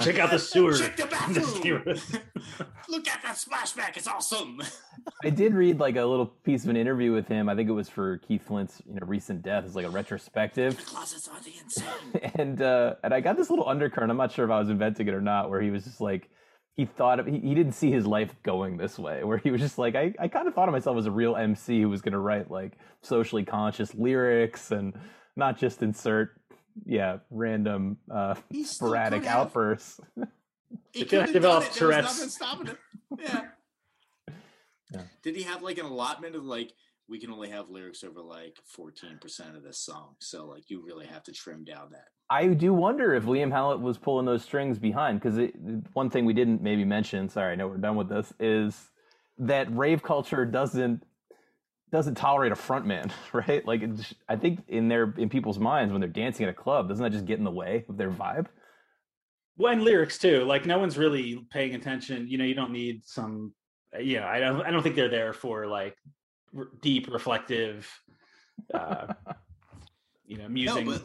Check out the sewer. Check the bathroom. Look at that splashback! It's awesome." I did read like a little piece of an interview with him. I think it was for Keith Flint's you know recent death. It's like a retrospective. Closets are the insane. and uh, and I got this little undercurrent. I'm not sure if I was inventing it or not, where he was just like he thought of, he, he didn't see his life going this way. Where he was just like I, I kind of thought of myself as a real MC who was going to write like socially conscious lyrics and not just insert yeah random uh, He still sporadic could have. outbursts. He If could have develops done it. There was Tourette's. nothing stopping him. Yeah. Yeah. Did he have like an allotment of like we can only have lyrics over like fourteen percent of this song, so like you really have to trim down that. I do wonder if Liam Howlett was pulling those strings behind because one thing we didn't maybe mention. Sorry, I know we're done with this. Is that rave culture doesn't doesn't tolerate a frontman, right? Like it's, I think in their in people's minds when they're dancing at a club, doesn't that just get in the way of their vibe? Well, and lyrics too. Like no one's really paying attention. You know, you don't need some. You know, I don't. I don't think they're there for like r- deep, reflective. Uh, you know, musing. No, but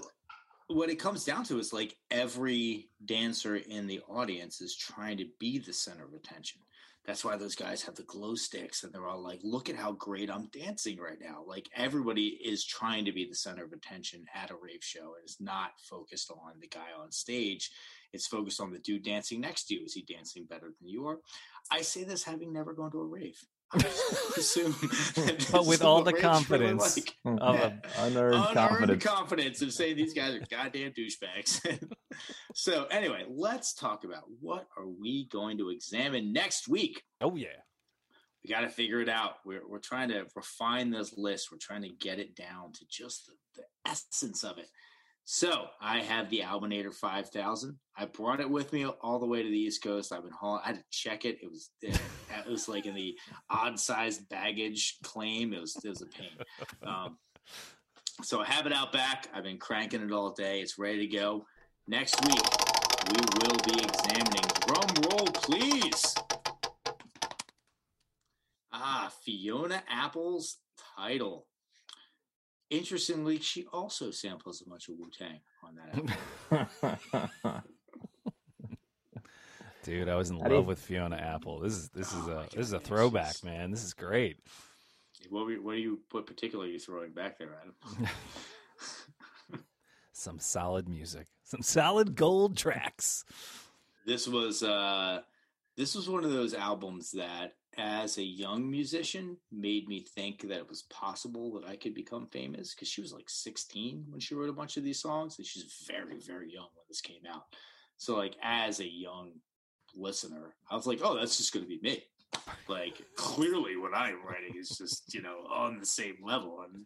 what it comes down to is like every dancer in the audience is trying to be the center of attention. That's why those guys have the glow sticks and they're all like, look at how great I'm dancing right now. Like everybody is trying to be the center of attention at a rave show. and It's not focused on the guy on stage. It's focused on the dude dancing next to you. Is he dancing better than you are? I say this having never gone to a rave. I just assume But with all the confidence like of Yeah. a- Unearned unearned confidence. confidence of saying these guys are goddamn douchebags. so anyway, let's talk about what are we going to examine next week. oh yeah. we got to figure it out. We're we're trying to refine this list. We're trying to get it down to just the, the essence of it. So I have the Albinator 5000. I brought it with me all the way to the East Coast. I've been hauling. I had to check it. It was it, was like in the odd sized baggage claim. It was it was a pain. Um, so I have it out back. I've been cranking it all day. It's ready to go. Next week we will be examining. Drum roll, please. Ah, Fiona Apple's Tidal. Interestingly, she also samples a bunch of Wu Tang on that album. Dude, I was in How love you- with Fiona Apple. This is this is Oh a my this is a throwback, she's- man. This is great. What, were, what are you? What particular are you throwing back there, Adam? Some solid music. Some solid gold tracks. this was uh, this was one of those albums that, as a young musician, made me think that it was possible that I could become famous. Because she was like 16 when she wrote a bunch of these songs, and she's very, very young when this came out. So, like, as a young listener, I was like, "Oh, that's just going to be me." Like, clearly, what I'm writing is just you know on the same level, and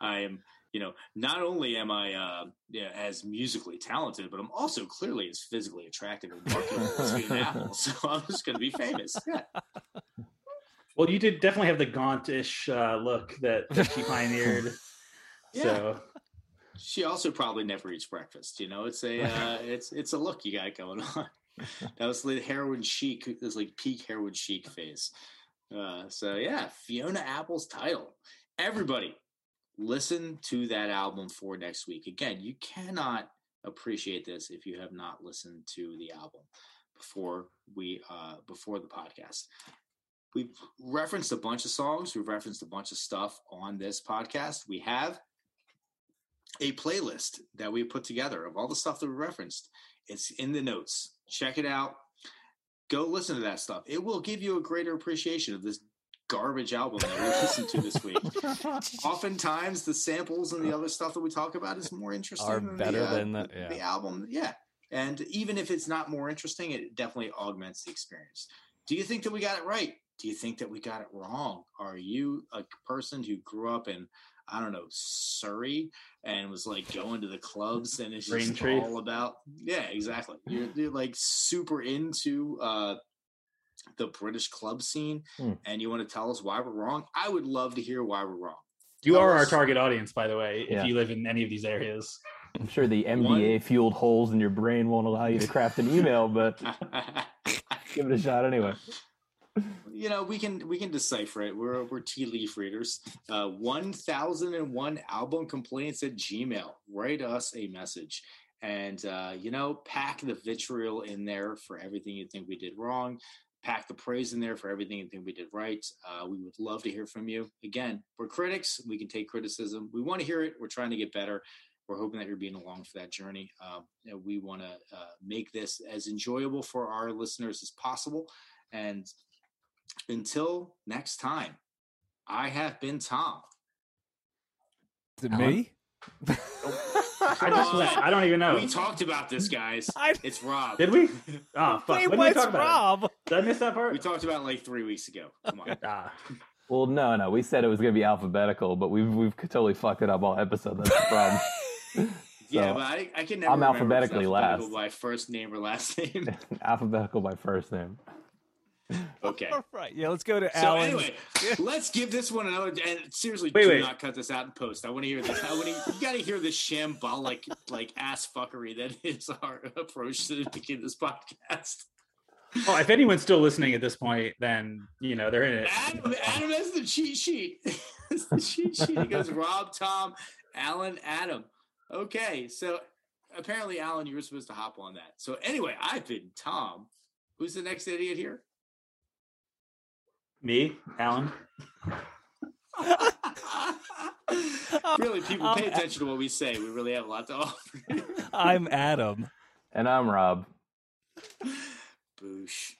I am you know, not only am I uh, yeah, as musically talented, but I'm also clearly as physically attractive and marketable as Fiona Apple. So I'm just going to be famous. Yeah. Well, you did definitely have the gauntish uh, look that, that she pioneered. Yeah. So She also probably never eats breakfast. You know, it's a uh, it's it's a look you got going on. That was the heroin chic. It was like peak heroin chic phase. Uh, so yeah, Fiona Apple's Tidal. Everybody, listen to that album for next week. Again, you cannot appreciate this if you have not listened to the album before we uh, before the podcast. We've referenced a bunch of songs. We've referenced a bunch of stuff on this podcast. We have a playlist that we put together of all the stuff that we referenced. It's in the notes. Check it out. Go listen to that stuff. It will give you a greater appreciation of this garbage album that we listened to this week. Oftentimes, the samples and the other stuff that we talk about is more interesting Are than better the, uh, than the- the, yeah. the album. Yeah, and even if it's not more interesting, it definitely augments the experience. Do you think that we got it right? Do you think that we got it wrong? Are you a person who grew up in I don't know Surrey and was like going to the clubs and it's just Braintree. all about yeah exactly you're, you're like super into uh the british club scene Hmm. and you want to tell us why we're wrong i would love to hear why we're wrong you Tell are our target audience, by the way, Yeah. if you live in any of these areas. I'm sure the MDA fueled holes in your brain won't allow you to craft an email, but give it a shot anyway. you know we can we can decipher it we're we're tea leaf readers uh 1001 album complaints at gmail write us a message and uh you know pack the vitriol in there for everything you think we did wrong pack the praise in there for everything you think we did right uh we would love to hear from you again we're critics we can take criticism we want to hear it we're trying to get better we're hoping that you're being along for that journey. Um, you know, we want to uh, make this as enjoyable for our listeners as possible. And until next time, I have been Tom. Is it Alan? me? I just went, I don't even know. We talked about this, guys. I- It's Rob. Did we? Oh fuck! Wait, when did we what's talk about Rob? it? Did I miss that part? We talked about it like three weeks ago. Come on. Ah, Well, no, no, we said it was going to be alphabetical, but we've we've totally fucked it up all episode. That's the problem. yeah, but I, I can never I'm remember if alphabetically alphabetical last. by first name or last name. alphabetical by first name. Okay. All right. Yeah, let's go to So Alan. anyway, let's give this one another. And seriously, Wait, do wait. not cut this out in post. I want to hear this. I want to. You got to hear the shambolic, like ass fuckery that is our approach to making this podcast. well, if anyone's still listening at this point, then you know they're in it. Adam, Adam has the cheat sheet. It's the cheat sheet. He goes Rob, Tom, Alan, Adam. Okay, so apparently, Alan, you were supposed to hop on that. So anyway, I've been Tom. Who's the next idiot here? Me, Alan. really, people pay Um, attention to what we say. We really have a lot to offer. I'm Adam. And I'm Rob. Boosh.